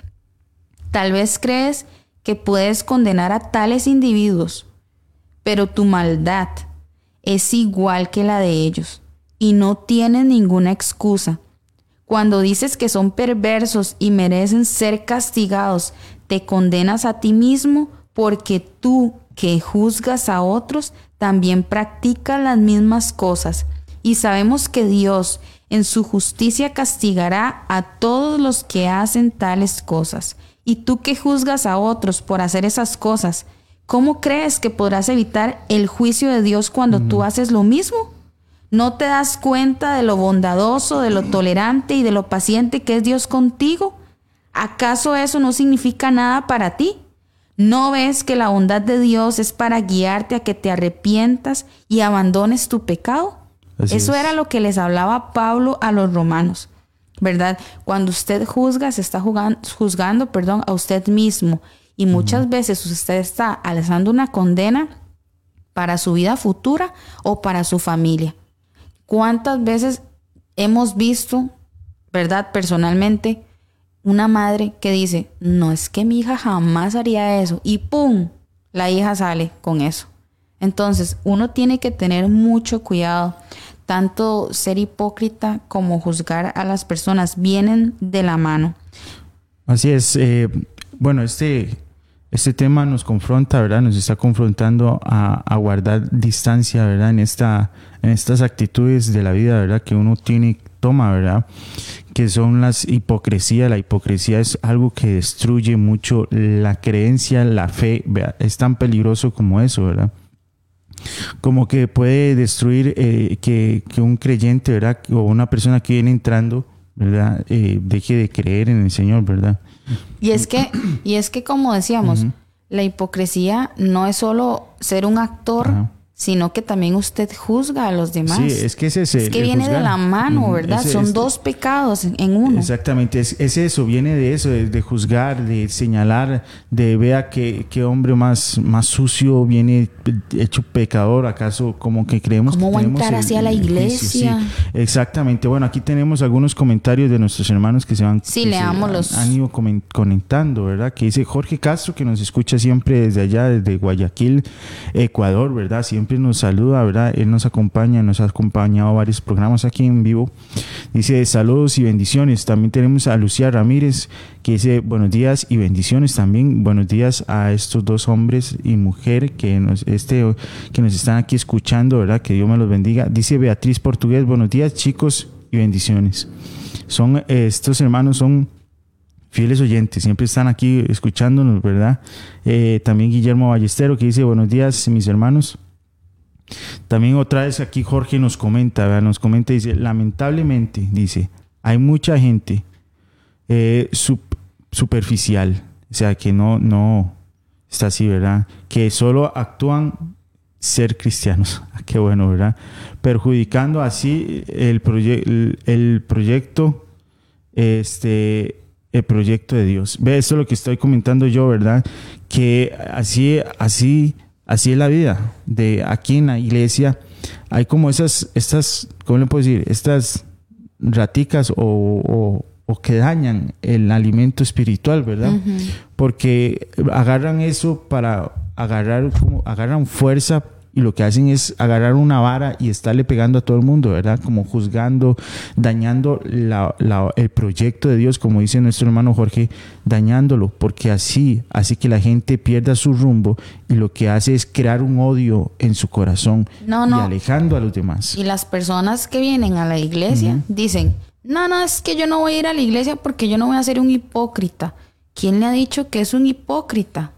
tal vez crees que puedes condenar a tales individuos, pero tu maldad es igual que la de ellos y no tienes ninguna excusa. Cuando dices que son perversos y merecen ser castigados, te condenas a ti mismo porque tú que juzgas a otros también practicas las mismas cosas. Y sabemos que Dios en su justicia castigará a todos los que hacen tales cosas. Y tú que juzgas a otros por hacer esas cosas, ¿cómo crees que podrás evitar el juicio de Dios cuando tú haces lo mismo? ¿No te das cuenta de lo bondadoso, de lo tolerante y de lo paciente que es Dios contigo? ¿Acaso eso no significa nada para ti? ¿No ves que la bondad de Dios es para guiarte a que te arrepientas y abandones tu pecado? eso era lo que les hablaba Pablo a los romanos, ¿verdad? Cuando usted juzga, se está juzgando, perdón, a usted mismo. Y muchas veces usted está alzando una condena para su vida futura o para su familia. ¿Cuántas veces hemos visto, verdad, personalmente, una madre que dice, no es que mi hija jamás haría eso y ¡pum! La hija sale con eso. Entonces, uno tiene que tener mucho cuidado. Tanto ser hipócrita como juzgar a las personas vienen de la mano. Así es. Eh, bueno, este, este tema nos confronta, ¿verdad? Nos está confrontando a, a, guardar distancia, ¿verdad? En, esta, en estas actitudes de la vida, ¿verdad? Que uno tiene, toma, ¿verdad? que son las hipocresía. La hipocresía es algo que destruye mucho la creencia, la fe. Es tan peligroso como eso, ¿verdad? Como que puede destruir eh, que, un creyente, ¿verdad? O una persona que viene entrando, ¿verdad? Eh, deje de creer en el Señor, ¿verdad? Y es que, y es que como decíamos, la hipocresía no es solo ser un actor sino que también usted juzga a los demás. Sí, es que es ese. Es que viene de la mano, ¿verdad? Son dos pecados en uno. Exactamente, es, eso, viene de eso, de, juzgar, de señalar, de vea qué, qué hombre más, más sucio viene hecho pecador, acaso como que creemos ¿Cómo que va a entrar hacia la iglesia? exactamente, bueno, aquí tenemos algunos comentarios de nuestros hermanos que se van... Sí. Han, han, ido comentando, ¿verdad? Que dice Jorge Castro, que nos escucha siempre desde allá, desde Guayaquil, Ecuador, ¿verdad? Siempre nos saluda, ¿verdad? Él nos acompaña, nos ha acompañado varios programas aquí en vivo. Dice saludos y bendiciones. También tenemos a Lucía Ramírez que dice buenos días y bendiciones también. Buenos días a estos dos hombres y mujer que nos, este, que nos están aquí escuchando, ¿verdad? Que Dios me los bendiga. Dice Beatriz Portugués, buenos días chicos y bendiciones. Son, eh, estos hermanos son fieles oyentes, siempre están aquí escuchándonos, ¿verdad? Eh, también Guillermo Ballestero que dice, buenos días mis hermanos. También otra vez aquí Jorge nos comenta, nos comenta, dice, lamentablemente, dice, hay mucha gente eh, superficial, o sea, que no, no, está así, ¿verdad? Que solo actúan ser cristianos, qué bueno, ¿verdad? Perjudicando así el, el proyecto, este, el proyecto de Dios. Ve, esto es lo que estoy comentando yo, ¿verdad? Que así, así, así es la vida. De aquí en la iglesia hay como esas, estas, ¿cómo le puedo decir? Estas raticas o, que dañan el alimento espiritual, ¿verdad? Porque agarran eso para agarrar, como, agarran fuerza y lo que hacen es agarrar una vara y estarle pegando a todo el mundo, ¿verdad? Como juzgando, dañando el proyecto de Dios, como dice nuestro hermano Jorge, dañándolo, porque así así que la gente pierda su rumbo y lo que hace es crear un odio en su corazón y alejando a los demás. Y las personas que vienen a la iglesia dicen, no, no, es que yo no voy a ir a la iglesia porque yo no voy a ser un hipócrita. ¿Quién le ha dicho que es un hipócrita?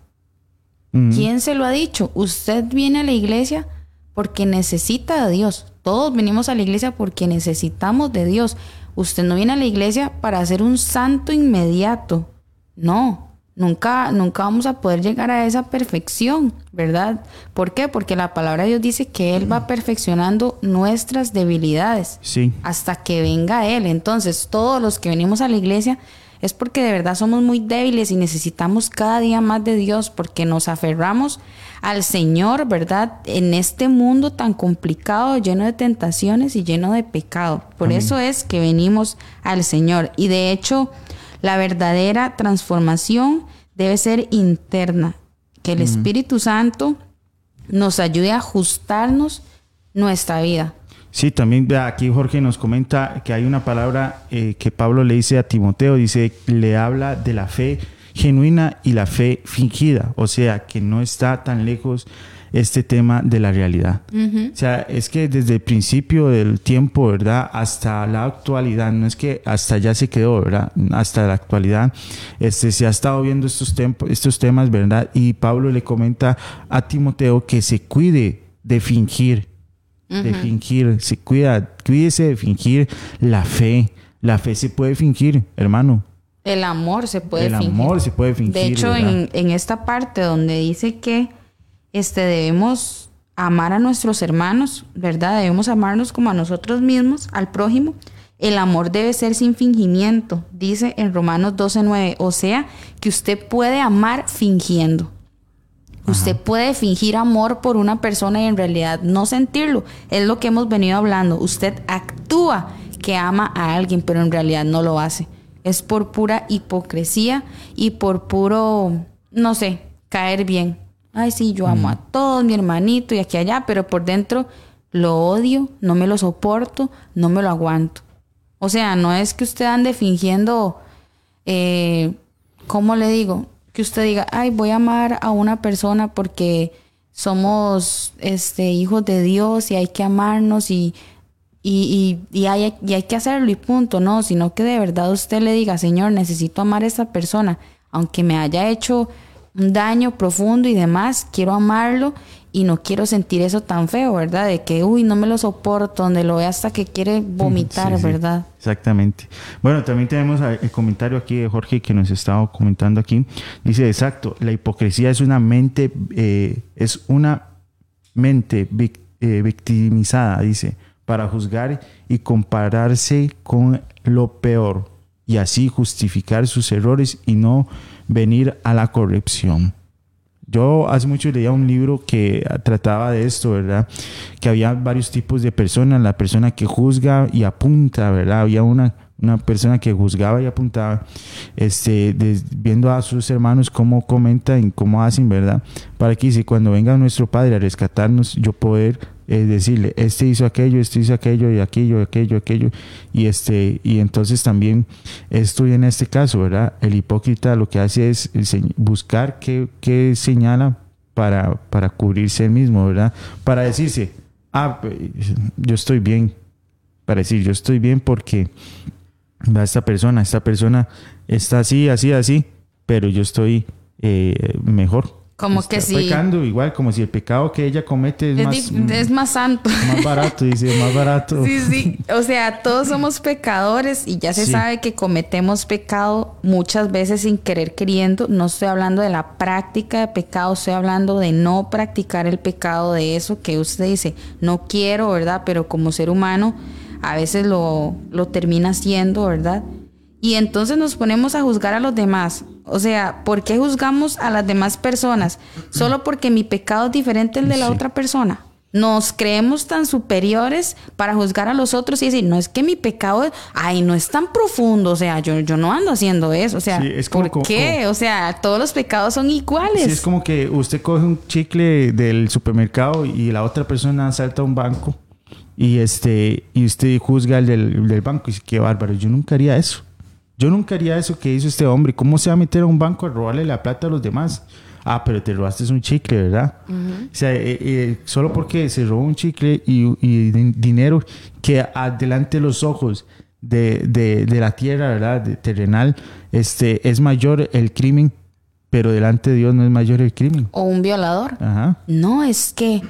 ¿Quién se lo ha dicho? Usted viene a la iglesia porque necesita de Dios. Todos venimos a la iglesia porque necesitamos de Dios. Usted no viene a la iglesia para ser un santo inmediato. No, nunca, nunca vamos a poder llegar a esa perfección, ¿verdad? ¿Por qué? Porque la palabra de Dios dice que Él va perfeccionando nuestras debilidades. Sí. Hasta que venga Él. Entonces, todos los que venimos a la iglesia es porque de verdad somos muy débiles y necesitamos cada día más de Dios porque nos aferramos al Señor, ¿verdad? En este mundo tan complicado, lleno de tentaciones y lleno de pecado. Por eso es que venimos al Señor. Y de hecho, la verdadera transformación debe ser interna, que el Espíritu Santo nos ayude a ajustarnos nuestra vida. Sí, también aquí Jorge nos comenta que hay una palabra eh, que Pablo le dice a Timoteo, dice, le habla de la fe genuina y la fe fingida, o sea, que no está tan lejos este tema de la realidad. O sea, es que desde el principio del tiempo, ¿verdad? Hasta la actualidad, no es que hasta ya se quedó, ¿verdad? Hasta la actualidad, este, se ha estado viendo estos, estos temas, ¿verdad? Y Pablo le comenta a Timoteo que se cuide de fingir de fingir. Se cuida, cuídese de fingir la fe. La fe se puede fingir, hermano. El amor se puede fingir. El amor se puede fingir. De hecho, en, en, esta parte donde dice que este, debemos amar a nuestros hermanos, ¿verdad? Debemos amarnos como a nosotros mismos, al prójimo. El amor debe ser sin fingimiento, dice en Romanos 12:9. O sea, que usted puede amar fingiendo. Usted puede fingir amor por una persona y en realidad no sentirlo. Es lo que hemos venido hablando. Usted actúa que ama a alguien, pero en realidad no lo hace. Es por pura hipocresía y por puro, no sé, caer bien. Ay, sí, yo amo a todos, mi hermanito y aquí allá, pero por dentro lo odio, no me lo soporto, no me lo aguanto. O sea, no es que usted ande fingiendo, eh, ¿cómo le digo? Que usted diga, ay, voy a amar a una persona porque somos este, hijos de Dios y hay que amarnos y, y, y, hay, y hay que hacerlo y punto, no, sino que de verdad usted le diga, Señor, necesito amar a esta persona, aunque me haya hecho un daño profundo y demás, quiero amarlo y no quiero sentir eso tan feo, ¿verdad? De que, uy, no me lo soporto, donde lo ve hasta que quiere vomitar, ¿verdad? exactamente. Bueno, también tenemos el comentario aquí de Jorge que nos estaba comentando aquí. Dice, exacto, la hipocresía es una mente, eh, es una mente eh, victimizada, dice, para juzgar y compararse con lo peor y así justificar sus errores y no venir a la corrección. Yo hace mucho leía un libro que trataba de esto, ¿verdad? Que había varios tipos de personas, la persona que juzga y apunta, ¿verdad? Había una, una persona que juzgaba y apuntaba, este, viendo a sus hermanos cómo comentan, cómo hacen, ¿verdad? Para que si cuando venga nuestro Padre a rescatarnos, yo poder es decirle, este hizo aquello, este hizo aquello y aquello, aquello, aquello. Y, este, y entonces también estoy en este caso, ¿verdad? El hipócrita lo que hace es buscar qué, qué señala para, para cubrirse él mismo, ¿verdad? Para decirse, ah, pues, yo estoy bien, para decir yo estoy bien porque va esta persona, esta persona está así, así, así, pero yo estoy eh, mejor. Como Está que si pecando igual, como si el pecado que ella comete es, es, más, es más santo. más barato, dice, más barato. Sí, sí. O sea, todos somos pecadores y ya se Sí. sabe que cometemos pecado muchas veces sin querer queriendo. No estoy hablando de la práctica de pecado, estoy hablando de no practicar el pecado, de eso que usted dice, no quiero, ¿verdad? Pero como ser humano a veces lo, lo termina haciendo, ¿verdad? Y entonces nos ponemos a juzgar a los demás. O sea, ¿por qué juzgamos a las demás personas? Solo porque mi pecado es diferente al de la Sí. otra persona. Nos creemos tan superiores para juzgar a los otros y decir, no es que mi pecado, ay, no es tan profundo, o sea, yo, yo no ando haciendo eso, o sea, Sí, es como- ¿por como- qué? O sea, todos los pecados son iguales. Sí, es como que usted coge un chicle del supermercado y la otra persona salta a un banco y este y usted juzga al del, del banco y dice, qué bárbaro, yo nunca haría eso. Yo nunca haría eso que hizo este hombre. ¿Cómo se va a meter a un banco a robarle la plata a los demás? Ah, pero te robaste un chicle, ¿verdad? O sea, eh, eh, solo porque se robó un chicle y, y din- dinero que adelante de los ojos de, de- de la tierra, ¿verdad? De terrenal, este, es mayor el crimen, pero delante de Dios no es mayor el crimen. O un violador. Ajá. No, es que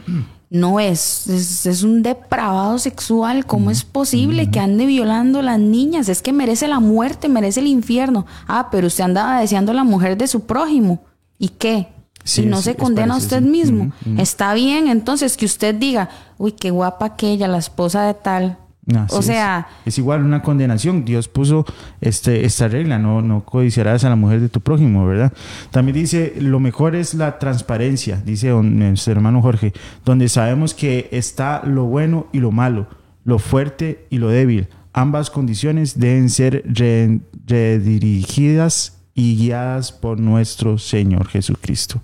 no es, es, es un depravado sexual. ¿Cómo es posible que ande violando a las niñas? Es que merece la muerte, merece el infierno. Ah, pero usted andaba deseando a la mujer de su prójimo. ¿Y qué? Sí, y no se condena a usted sí. mismo. Está bien, entonces, que usted diga, uy, qué guapa aquella, la esposa de tal. Así o es. sea, es, igual una condenación. Dios puso este, esta regla, no, no codiciarás a la mujer de tu prójimo, ¿verdad? También dice, lo mejor es la transparencia, dice don- nuestro hermano Jorge, donde sabemos que está lo bueno y lo malo, lo fuerte y lo débil. Ambas condiciones deben ser re- redirigidas y guiadas por nuestro Señor Jesucristo.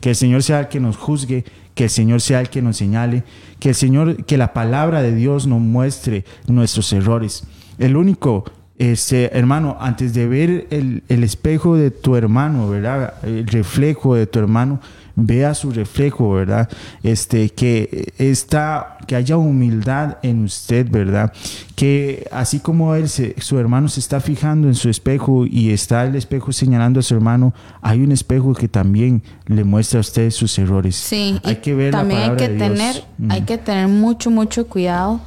Que el Señor sea el que nos juzgue, que el Señor sea el que nos señale, que el Señor, que la palabra de Dios nos muestre nuestros errores. El único, este, hermano, antes de ver el, el espejo de tu hermano, ¿verdad? El reflejo de tu hermano, vea su reflejo, ¿verdad? Este, que está, que haya humildad en usted, ¿verdad? Que así como él, se- su hermano se está fijando en su espejo y está el espejo señalando a su hermano, hay un espejo que también le muestra a usted sus errores. Sí, hay que ver también la hay que de tener, Mm. hay que tener mucho, mucho cuidado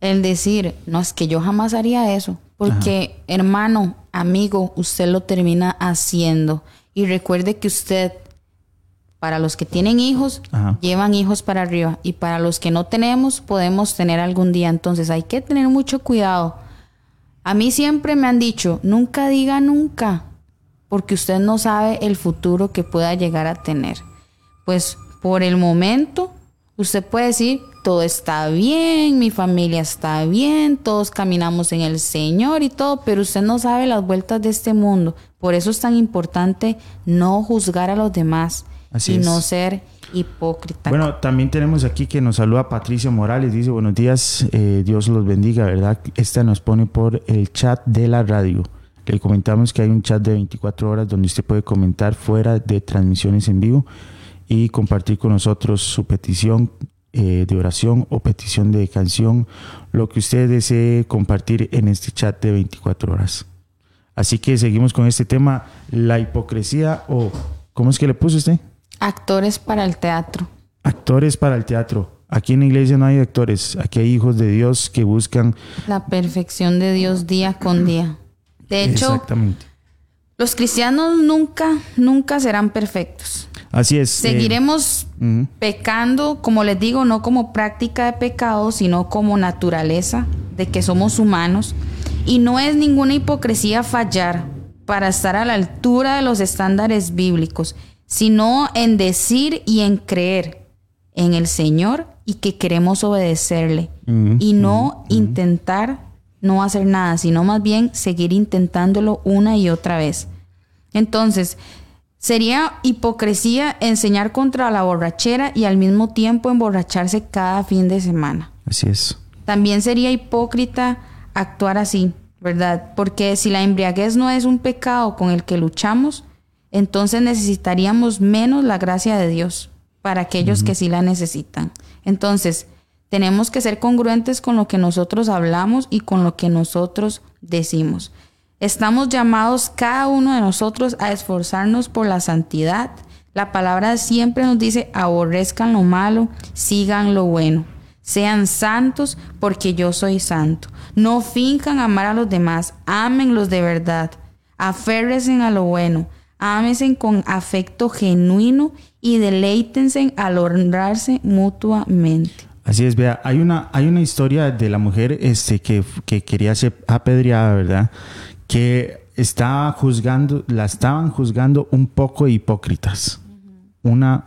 el decir, no es que yo jamás haría eso, porque hermano, amigo, usted lo termina haciendo y recuerde que usted para los que tienen hijos, Ajá. llevan hijos para arriba y para los que no tenemos, podemos tener algún día, entonces hay que tener mucho cuidado. A mí siempre me han dicho, nunca diga nunca, porque usted no sabe el futuro que pueda llegar a tener. Pues por el momento, usted puede decir, todo está bien, mi familia está bien, todos caminamos en el Señor y todo, pero usted no sabe las vueltas de este mundo. Por eso es tan importante no juzgar a los demás Así y es. no ser hipócrita. Bueno, también tenemos aquí que nos saluda Patricia Morales. Dice, buenos días, eh, Dios los bendiga, ¿verdad? Esta nos pone por el chat de la radio. Le comentamos que hay un chat de 24 horas donde usted puede comentar fuera de transmisiones en vivo y compartir con nosotros su petición eh, de oración o petición de canción, lo que usted desee compartir en este chat de 24 horas. Así que seguimos con este tema, la hipocresía o, ¿cómo es que le puso usted? Actores para el teatro. Actores para el teatro. Aquí en la iglesia no hay actores, aquí hay hijos de Dios que buscan La perfección de Dios día con día. De hecho, exactamente. los cristianos nunca, nunca serán perfectos. Así es. eh, Seguiremos pecando, como les digo, no como práctica de pecado, sino como naturaleza de que somos humanos. Y no es ninguna hipocresía fallar para estar a la altura de los estándares bíblicos, sino en decir y en creer en el Señor y que queremos obedecerle. Ujú, y no intentar no hacer nada, sino más bien seguir intentándolo una y otra vez. Entonces, sería hipocresía enseñar contra la borrachera y al mismo tiempo emborracharse cada fin de semana. Así es. También sería hipócrita actuar así, ¿verdad? Porque si la embriaguez no es un pecado con el que luchamos, entonces necesitaríamos menos la gracia de Dios para aquellos que sí la necesitan. Entonces, Tenemos que ser congruentes con lo que nosotros hablamos y con lo que nosotros decimos. Estamos llamados cada uno de nosotros a esforzarnos por la santidad. La palabra siempre nos dice, aborrezcan lo malo, sigan lo bueno. Sean santos porque yo soy santo. No finjan amar a los demás, amenlos de verdad. Aférrense a lo bueno, ámense con afecto genuino y deleítense al honrarse mutuamente. Así es, vea, hay una, hay una historia de la mujer este, que, que quería ser apedreada, ¿verdad? Que estaba juzgando, la estaban juzgando un poco hipócritas. Una,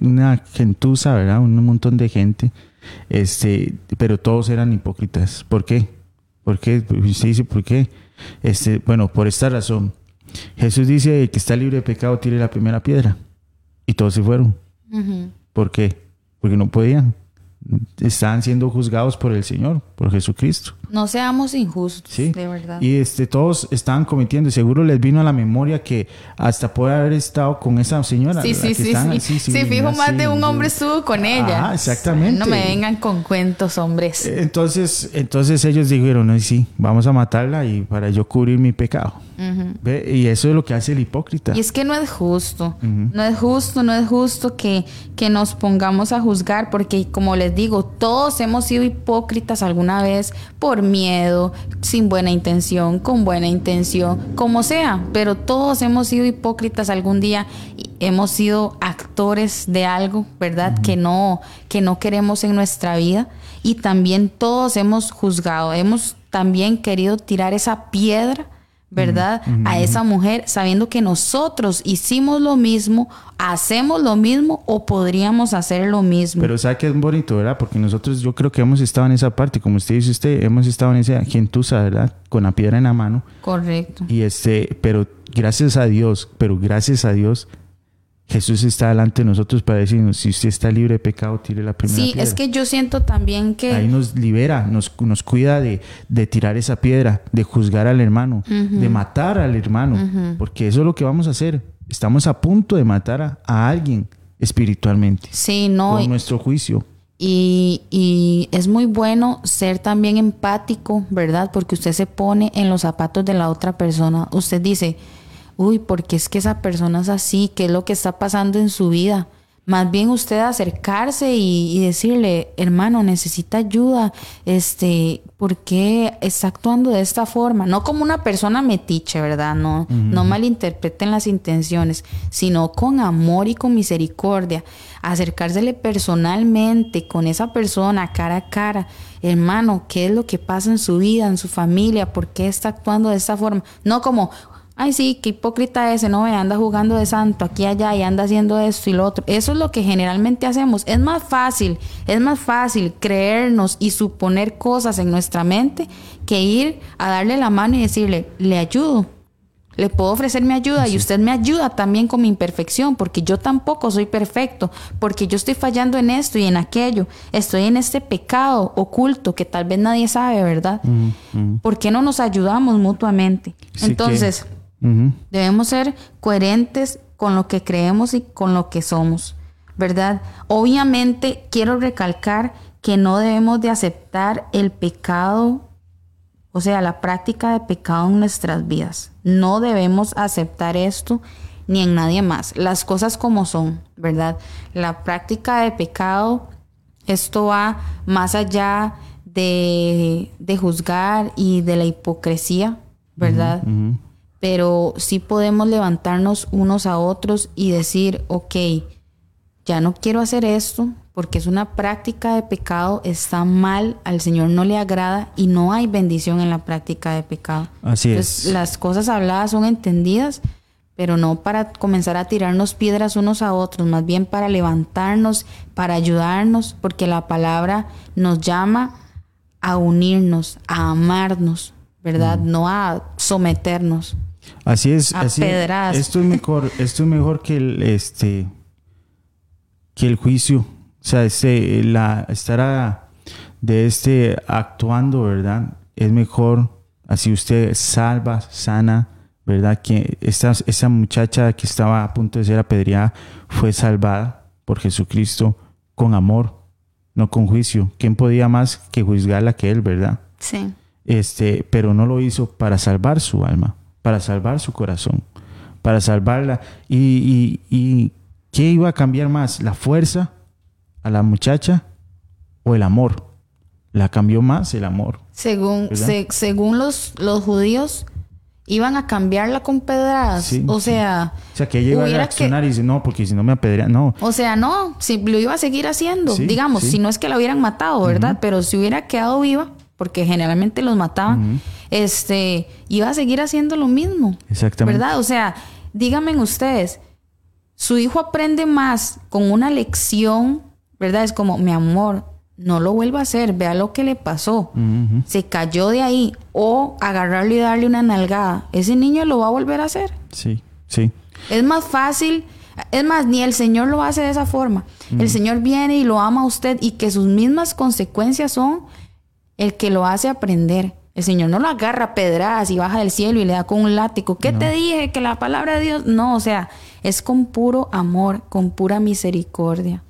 una gentuza, ¿verdad? Un montón de gente. Este, pero todos eran hipócritas. ¿Por qué? ¿Por qué? Usted dice, ¿por qué? Este, bueno, por esta razón. Jesús dice que está libre de pecado, tire la primera piedra. Y todos se fueron. ¿Por qué? Porque no podían están siendo juzgados por el Señor, por Jesucristo. No seamos injustos, de verdad. Y este, todos estaban cometiendo, seguro les vino a la memoria que hasta puede haber estado con esa señora. Sí, sí, sí, sí. sí, fijo, más de un hombre estuvo con ella. Ah, exactamente. No me vengan con cuentos, hombres. Eh, entonces, entonces ellos dijeron, sí, vamos a matarla y para yo cubrir mi pecado. Y eso es lo que hace el hipócrita. Y es que no es justo, no es justo, no es justo que, que nos pongamos a juzgar, porque como les digo, todos hemos sido hipócritas alguna vez por miedo, sin buena intención, con buena intención, como sea, pero todos hemos sido hipócritas algún día, hemos sido actores de algo, ¿verdad? Que no, que no queremos en nuestra vida. Y también todos hemos juzgado, hemos también querido tirar esa piedra ¿verdad? A esa mujer sabiendo que nosotros hicimos lo mismo, hacemos lo mismo o podríamos hacer lo mismo. Pero sabe que es bonito, ¿verdad? Porque nosotros yo creo que hemos estado en esa parte, como usted dice usted, hemos estado en esa gentuza, ¿verdad? Con la piedra en la mano. Correcto. Y este, pero gracias a Dios, pero gracias a Dios Jesús está delante de nosotros para decirnos, si usted está libre de pecado, tire la primera piedra. Sí, es que yo siento también que... Ahí nos libera, nos, nos cuida de, de tirar esa piedra, de juzgar al hermano, de matar al hermano, porque eso es lo que vamos a hacer. Estamos a punto de matar a, alguien espiritualmente. Sí, no. Con nuestro juicio. Y, y, es muy bueno ser también empático, ¿verdad? Porque usted se pone en los zapatos de la otra persona. Usted dice, uy, porque es que esa persona es así, qué es lo que está pasando en su vida. Más bien usted acercarse y, decirle, hermano, necesita ayuda, este, ¿por qué está actuando de esta forma? No como una persona metiche, ¿verdad? No, no malinterpreten las intenciones, sino con amor y con misericordia. Acercársele personalmente con esa persona, cara a cara. Hermano, ¿qué es lo que pasa en su vida, en su familia? ¿Por qué está actuando de esta forma? No como, ay sí, qué hipócrita ese, no, anda jugando de santo aquí allá y anda haciendo esto y lo otro. Eso es lo que generalmente hacemos. Es más fácil, es más fácil creernos y suponer cosas en nuestra mente que ir a darle la mano y decirle, le ayudo. Le puedo ofrecer mi ayuda y usted me ayuda también con mi imperfección, porque yo tampoco soy perfecto, porque yo estoy fallando en esto y en aquello, estoy en este pecado oculto que tal vez nadie sabe, ¿verdad? ¿Por qué no nos ayudamos mutuamente? Entonces, Debemos ser coherentes con lo que creemos y con lo que somos, ¿verdad? Obviamente quiero recalcar que no debemos de aceptar el pecado, o sea, la práctica de pecado en nuestras vidas. No debemos aceptar esto ni en nadie más. Las cosas como son, ¿verdad? La práctica de pecado, esto va más allá de, juzgar y de la hipocresía, ¿verdad? Pero sí podemos levantarnos unos a otros y decir, ok, ya no quiero hacer esto porque es una práctica de pecado, está mal, al Señor no le agrada y no hay bendición en la práctica de pecado. Así es. Las cosas habladas son entendidas, pero no para comenzar a tirarnos piedras unos a otros, más bien para levantarnos, para ayudarnos, porque la palabra nos llama a unirnos, a amarnos, ¿verdad? Mm. No a someternos. Así es, así esto es mejor, esto es mejor que el este que el juicio, o sea, este, la estar de este actuando, ¿verdad? Es mejor así usted salva, sana, ¿verdad? Que esta, esa muchacha que estaba a punto de ser apedreada fue salvada por Jesucristo con amor, no con juicio. ¿Quién podía más que juzgarla que él, verdad? Sí. Este, pero no lo hizo para salvar su alma, para salvar su corazón, para salvarla. ¿Y, y, y qué iba a cambiar más? ¿La fuerza a la muchacha o el amor? La cambió más el amor. Según, según los, los judíos, iban a cambiarla con pedradas. Sí, o sí. sea, O sea, que ella iba a reaccionar y dice, no, porque si no me apedrean, no. O sea, no, si lo iba a seguir haciendo, Sí, digamos, si no es que la hubieran matado, ¿verdad? Pero si hubiera quedado viva, porque generalmente los mataban, este, iba a seguir haciendo lo mismo. Exactamente. ¿Verdad? O sea, díganme ustedes, su hijo aprende más con una lección, ¿verdad? Es como, mi amor, no lo vuelva a hacer, vea lo que le pasó. Se cayó de ahí o agarrarlo y darle una nalgada. Ese niño lo va a volver a hacer. Sí, sí. Es más fácil, es más, ni el Señor lo hace de esa forma. El Señor viene y lo ama a usted y que sus mismas consecuencias son el que lo hace aprender. El Señor no lo agarra pedradas y baja del cielo y le da con un látigo. ¿Qué te dije? Que la palabra de Dios. No, o sea, es con puro amor, con pura misericordia.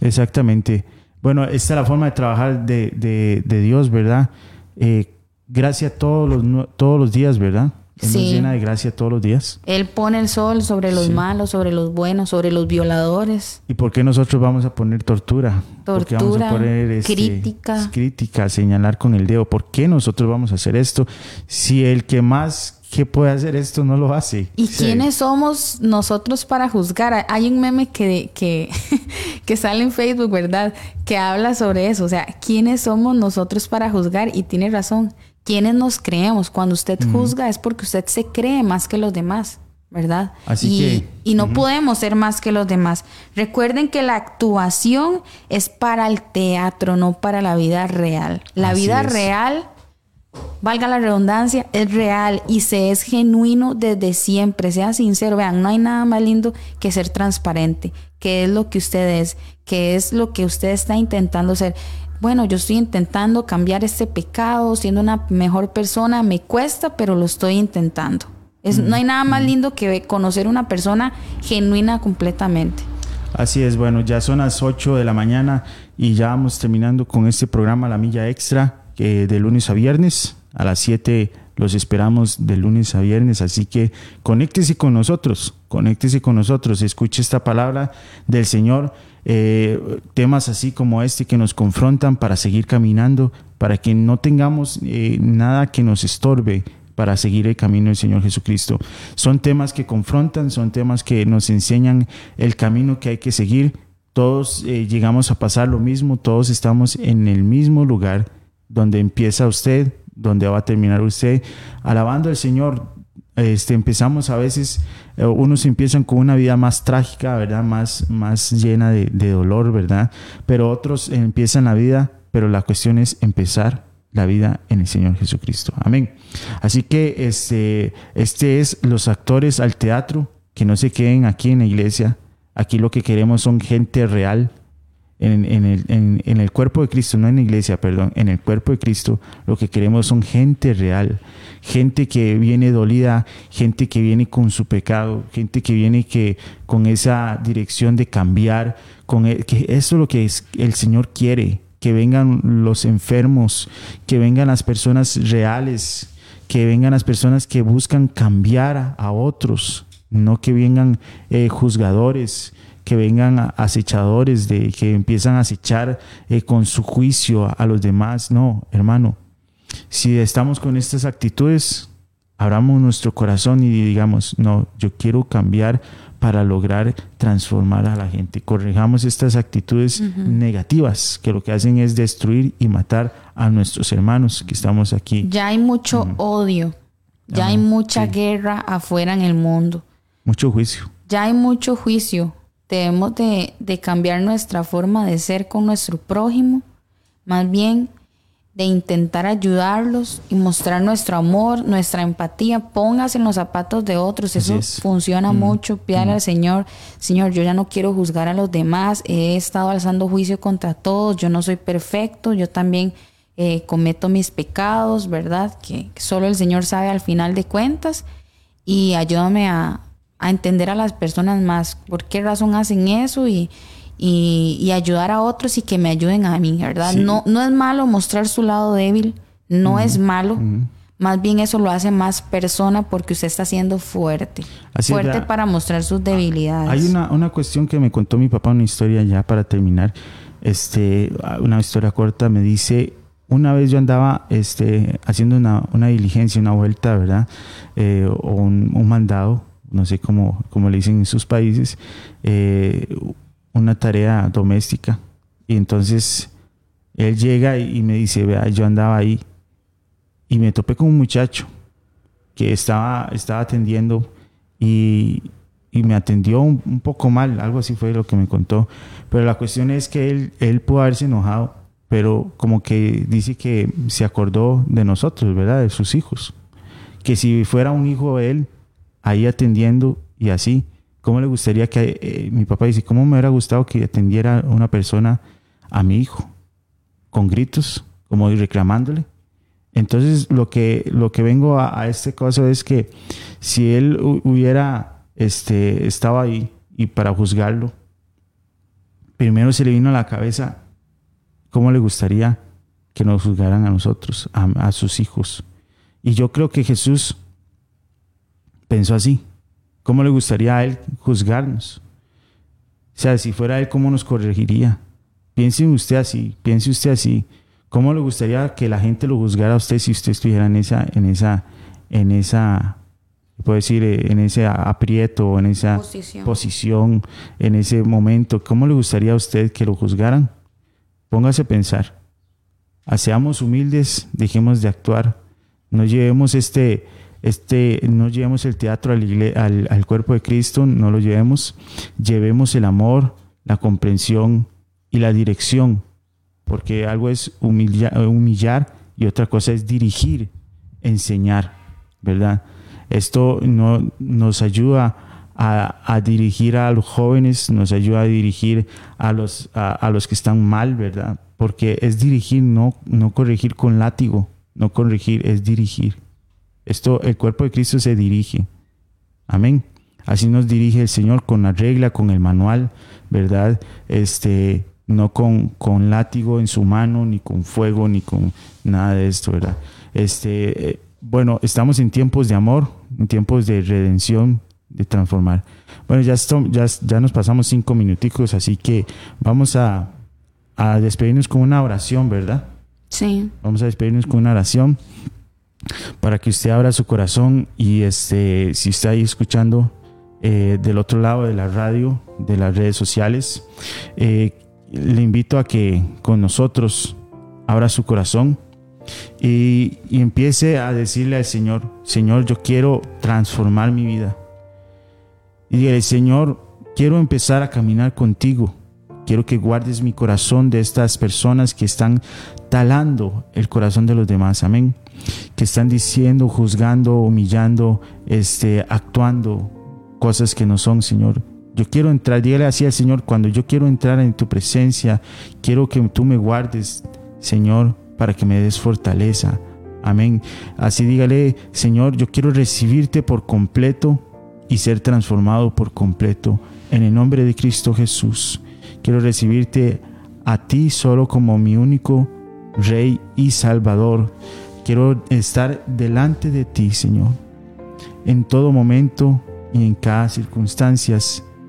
Exactamente. Bueno, esta es la forma de trabajar de, de- de Dios, ¿verdad? Eh, gracia todos los, todos los días, ¿verdad? Él nos Sí. llena de gracia todos los días. Él pone el sol sobre los Sí. malos, sobre los buenos, sobre los violadores. ¿Y por qué nosotros vamos a poner tortura? ¿Por qué vamos a Tortura, poner este, crítica. crítica, señalar con el dedo? ¿Por qué nosotros vamos a hacer esto? Si el que más que puede hacer esto no lo hace. ¿Y sea, quiénes somos nosotros para juzgar? Hay un meme que, que, que sale en Facebook, ¿verdad? Que habla sobre eso. O sea, ¿quiénes somos nosotros para juzgar? Y tiene razón. ¿Quiénes nos creemos? Cuando usted juzga es porque usted se cree más que los demás, ¿verdad? Así y, que- y no podemos ser más que los demás. Recuerden que la actuación es para el teatro, no para la vida real. La Así vida es. real valga la redundancia, es real y se es genuino desde siempre. Sea sincero, vean, no hay nada más lindo que ser transparente, que es lo que usted es, que es lo que usted está intentando ser. Bueno, yo estoy intentando cambiar este pecado, siendo una mejor persona, me cuesta, pero lo estoy intentando. Es, No hay nada más lindo que conocer una persona genuina completamente. Así es, bueno, ya son las 8 de la mañana y ya vamos terminando con este programa La Milla Extra, que de lunes a viernes a las 7 los esperamos de lunes a viernes, así que conéctese con nosotros, conéctese con nosotros, escuche esta palabra del Señor, eh, temas así como este que nos confrontan para seguir caminando, para que no tengamos eh, nada que nos estorbe para seguir el camino del Señor Jesucristo. Son temas que confrontan, son temas que nos enseñan el camino que hay que seguir. Todos eh, llegamos a pasar lo mismo, todos estamos en el mismo lugar donde empieza usted, donde va a terminar usted, alabando al Señor. Este, empezamos a veces, eh, unos empiezan con una vida más trágica, ¿verdad? Más, más llena de, de dolor, ¿verdad? Pero otros empiezan la vida, pero la cuestión es empezar la vida en el Señor Jesucristo. Amén. Así que este, este es los actores al teatro, que no se queden aquí en la iglesia. Aquí lo que queremos son gente real, en, en el, en- el cuerpo de Cristo, no en la iglesia, perdón, en el cuerpo de Cristo, lo que queremos son gente real, gente que viene dolida, gente que viene con su pecado, gente que viene que con esa dirección de cambiar, con e- eso es lo que es- el Señor quiere, que vengan los enfermos, que vengan las personas reales, que vengan las personas que buscan cambiar a, a otros, no que vengan eh, juzgadores, que vengan acechadores, de que empiezan a acechar eh, con su juicio a, a los demás. No, hermano, si estamos con estas actitudes, abramos nuestro corazón y digamos, no, yo quiero cambiar para lograr transformar a la gente. Corrijamos estas actitudes negativas que lo que hacen es destruir y matar a nuestros hermanos que estamos aquí. Ya hay mucho odio, ya hay mucha Sí. guerra afuera en el mundo. Mucho juicio. Ya hay mucho juicio. Debemos de, de cambiar nuestra forma de ser con nuestro prójimo, más bien de intentar ayudarlos y mostrar nuestro amor, nuestra empatía. Póngase en los zapatos de otros. Eso es. funciona mucho. Pídale al Señor, Señor, yo ya no quiero juzgar a los demás. He estado alzando juicio contra todos. Yo no soy perfecto. Yo también eh, cometo mis pecados, ¿verdad? Que solo el Señor sabe al final de cuentas. Y ayúdame a, a entender a las personas más por qué razón hacen eso y, y, y ayudar a otros y que me ayuden a mí, ¿verdad? No, no es malo mostrar su lado débil, no es malo. Más bien eso lo hace más persona porque usted está siendo fuerte. fuerte para mostrar sus debilidades. Hay una, una cuestión que me contó mi papá, una historia ya para terminar. Este, una historia corta, me dice, una vez yo andaba este, haciendo una, una diligencia, una vuelta, ¿verdad? Eh, o un, un, mandado, no sé cómo, cómo le dicen en sus países, eh, una tarea doméstica. Y entonces él llega y me dice, vea, yo andaba ahí y me topé con un muchacho que estaba, estaba atendiendo y, y me atendió un, poco mal, algo así fue lo que me contó. Pero la cuestión es que él, él pudo haberse enojado, pero como que dice que se acordó de nosotros, ¿verdad? De sus hijos. Que si fuera un hijo de él, ahí atendiendo y así, ¿cómo le gustaría que, eh, mi papá dice, ¿cómo me hubiera gustado que atendiera una persona a mi hijo? Con gritos, como reclamándole entonces, lo que, lo que vengo a, este caso es que si él hubiera este, estado ahí y para juzgarlo, primero se le vino a la cabeza cómo le gustaría que nos juzgaran a nosotros, a, sus hijos. Y yo creo que Jesús pensó así. ¿Cómo le gustaría a él juzgarnos? O sea, si fuera él, ¿cómo nos corregiría? Piense usted así, piense usted así. ¿Cómo le gustaría que la gente lo juzgara a usted si usted estuviera en esa, en esa, en esa, puedo decir, eh, en ese aprieto, en esa posición. en ese momento? ¿Cómo le gustaría a usted que lo juzgaran? Póngase a pensar. Seamos humildes, dejemos de actuar. No llevemos este, este, no llevemos el teatro al, al, cuerpo de Cristo, no lo llevemos. Llevemos el amor, la comprensión y la dirección porque algo es humillar, y otra cosa es dirigir, enseñar, ¿verdad? Esto no, nos ayuda a, dirigir a los jóvenes, nos ayuda a dirigir a los, a, los que están mal, ¿verdad? Porque es dirigir, no, no corregir con látigo, no corregir, es dirigir. Esto, el cuerpo de Cristo se dirige. Amén. Así nos dirige el Señor con la regla, con el manual, ¿verdad? Este, no con, con látigo en su mano, ni con fuego, ni con nada de esto, ¿verdad? Este, eh, bueno, estamos en tiempos de amor, en tiempos de redención, de transformar. Bueno, ya, ya, ya nos pasamos cinco minuticos, así que vamos a, a despedirnos con una oración, ¿verdad? Sí. Vamos a despedirnos con una oración para que usted abra su corazón y este, si está ahí escuchando eh, del otro lado de la radio, de las redes sociales, eh, le invito a que con nosotros abra su corazón y, empiece a decirle al Señor, Señor, yo quiero transformar mi vida. Y dígale, Señor, quiero empezar a caminar contigo. Quiero que guardes mi corazón de estas personas que están talando el corazón de los demás. Amén. Que están diciendo, juzgando, humillando, este, actuando cosas que no son, Señor. Yo quiero entrar, dígale así al Señor, cuando yo quiero entrar en tu presencia, quiero que tú me guardes, Señor, para que me des fortaleza. Amén. Así dígale, Señor, yo quiero recibirte por completo y ser transformado por completo. En el nombre de Cristo Jesús, quiero recibirte a ti solo como mi único Rey y Salvador. Quiero estar delante de ti, Señor, en todo momento y en cada circunstancia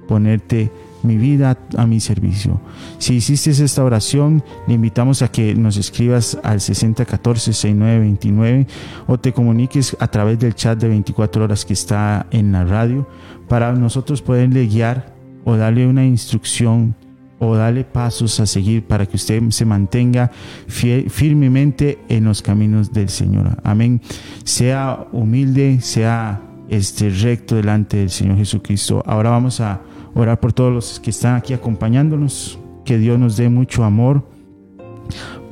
ponerte mi vida a mi servicio. Si hiciste esta oración, le invitamos a que nos escribas al 6014-6929 o te comuniques a través del chat de 24 horas que está en la radio para nosotros poderle guiar o darle una instrucción o darle pasos a seguir para que usted se mantenga firmemente en los caminos del Señor. Amén. Sea humilde, sea este recto delante del Señor Jesucristo. Ahora vamos a orar por todos los que están aquí acompañándonos, que Dios nos dé mucho amor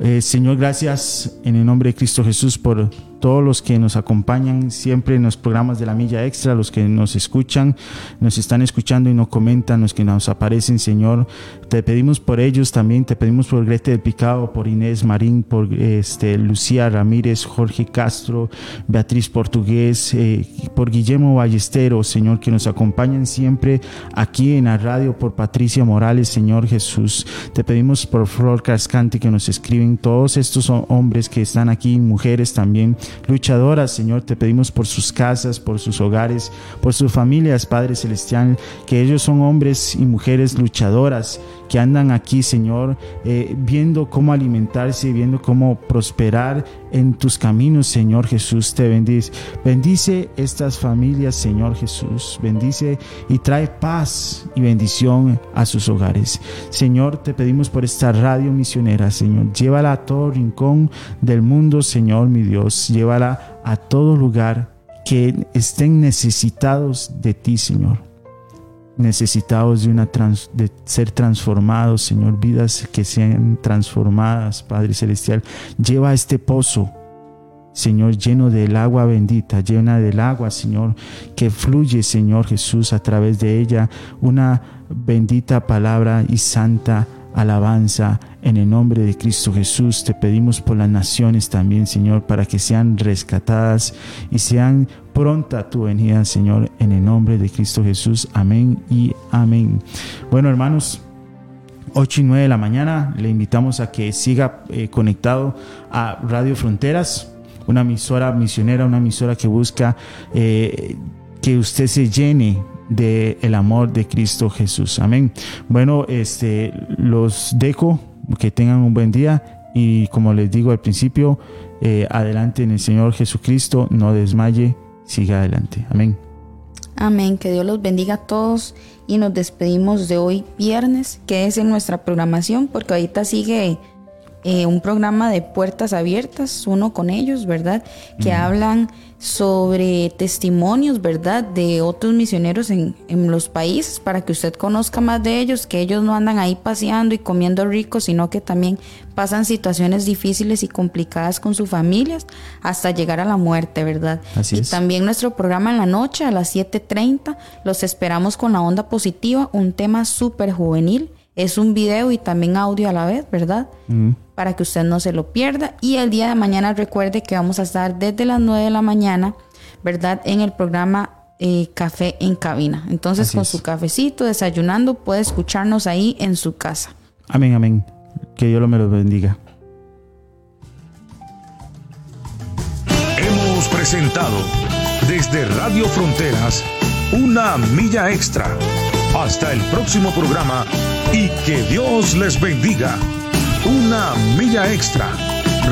Eh, Señor, gracias en el nombre de Cristo Jesús por todos los que nos acompañan siempre en los programas de la Milla Extra, los que nos escuchan, nos están escuchando y nos comentan, los que nos aparecen, Señor. Te pedimos por ellos también, te pedimos por Grete del Picado, por Inés Marín, por este, Lucía Ramírez, Jorge Castro, Beatriz Portugués, eh, por Guillermo Ballesteros, Señor, que nos acompañan siempre aquí en la radio, por Patricia Morales, Señor Jesús. Te pedimos por Flor Cascante que nos escriben todos estos hombres que están aquí, mujeres también luchadoras, Señor. Te pedimos por sus casas, por sus hogares, por sus familias, Padre Celestial, que ellos son hombres y mujeres luchadoras que andan aquí, Señor, eh, viendo cómo alimentarse, viendo cómo prosperar en tus caminos, Señor Jesús. Te bendice. Bendice estas familias, Señor Jesús. Bendice y trae paz y bendición a sus hogares. Señor, te pedimos por esta radio misionera, Señor. Llévala a todo rincón del mundo, Señor, mi Dios. Llévala a todo lugar que estén necesitados de ti, Señor necesitados de, una de ser transformados, Señor, vidas que sean transformadas, Padre Celestial. Lleva este pozo, Señor, lleno del agua bendita, llena del agua, Señor, que fluye, Señor Jesús, a través de ella, una bendita palabra y santa alabanza en el nombre de Cristo Jesús. Te pedimos por las naciones también, Señor, para que sean rescatadas y sean pronta tu venida, Señor, en el nombre de Cristo Jesús. Amén y amén. Bueno, hermanos. 8 y 9 de la mañana, le invitamos a que siga eh, conectado a Radio Fronteras, una emisora misionera, una emisora que busca eh, que usted se llene de el amor de Cristo Jesús. Amén. Bueno, este los dejo, que tengan un buen día y como les digo al principio, eh, adelante en el Señor Jesucristo, no desmaye, siga adelante. Amén. Amén, que Dios los bendiga a todos y nos despedimos de hoy viernes, que es en nuestra programación, porque ahorita sigue eh, un programa de puertas abiertas, uno con ellos, ¿verdad? Que hablan sobre testimonios, ¿verdad? De otros misioneros en, en, los países para que usted conozca más de ellos, que ellos no andan ahí paseando y comiendo rico, sino que también pasan situaciones difíciles y complicadas con sus familias hasta llegar a la muerte, ¿verdad? Así y también nuestro programa en la noche a las 7.30, los esperamos con la onda positiva, un tema súper juvenil es un video y también audio a la vez, ¿verdad? Mm. Para que usted no se lo pierda. Y el día de mañana recuerde que vamos a estar desde las 9 de la mañana, ¿verdad? En el programa eh, Café en Cabina. Entonces, con su cafecito, desayunando, puede escucharnos ahí en su casa. Amén, amén. Que Dios lo me lo bendiga. Hemos presentado desde Radio Fronteras una milla extra. Hasta el próximo programa y que Dios les bendiga. Una milla extra.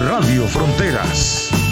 Radio Fronteras.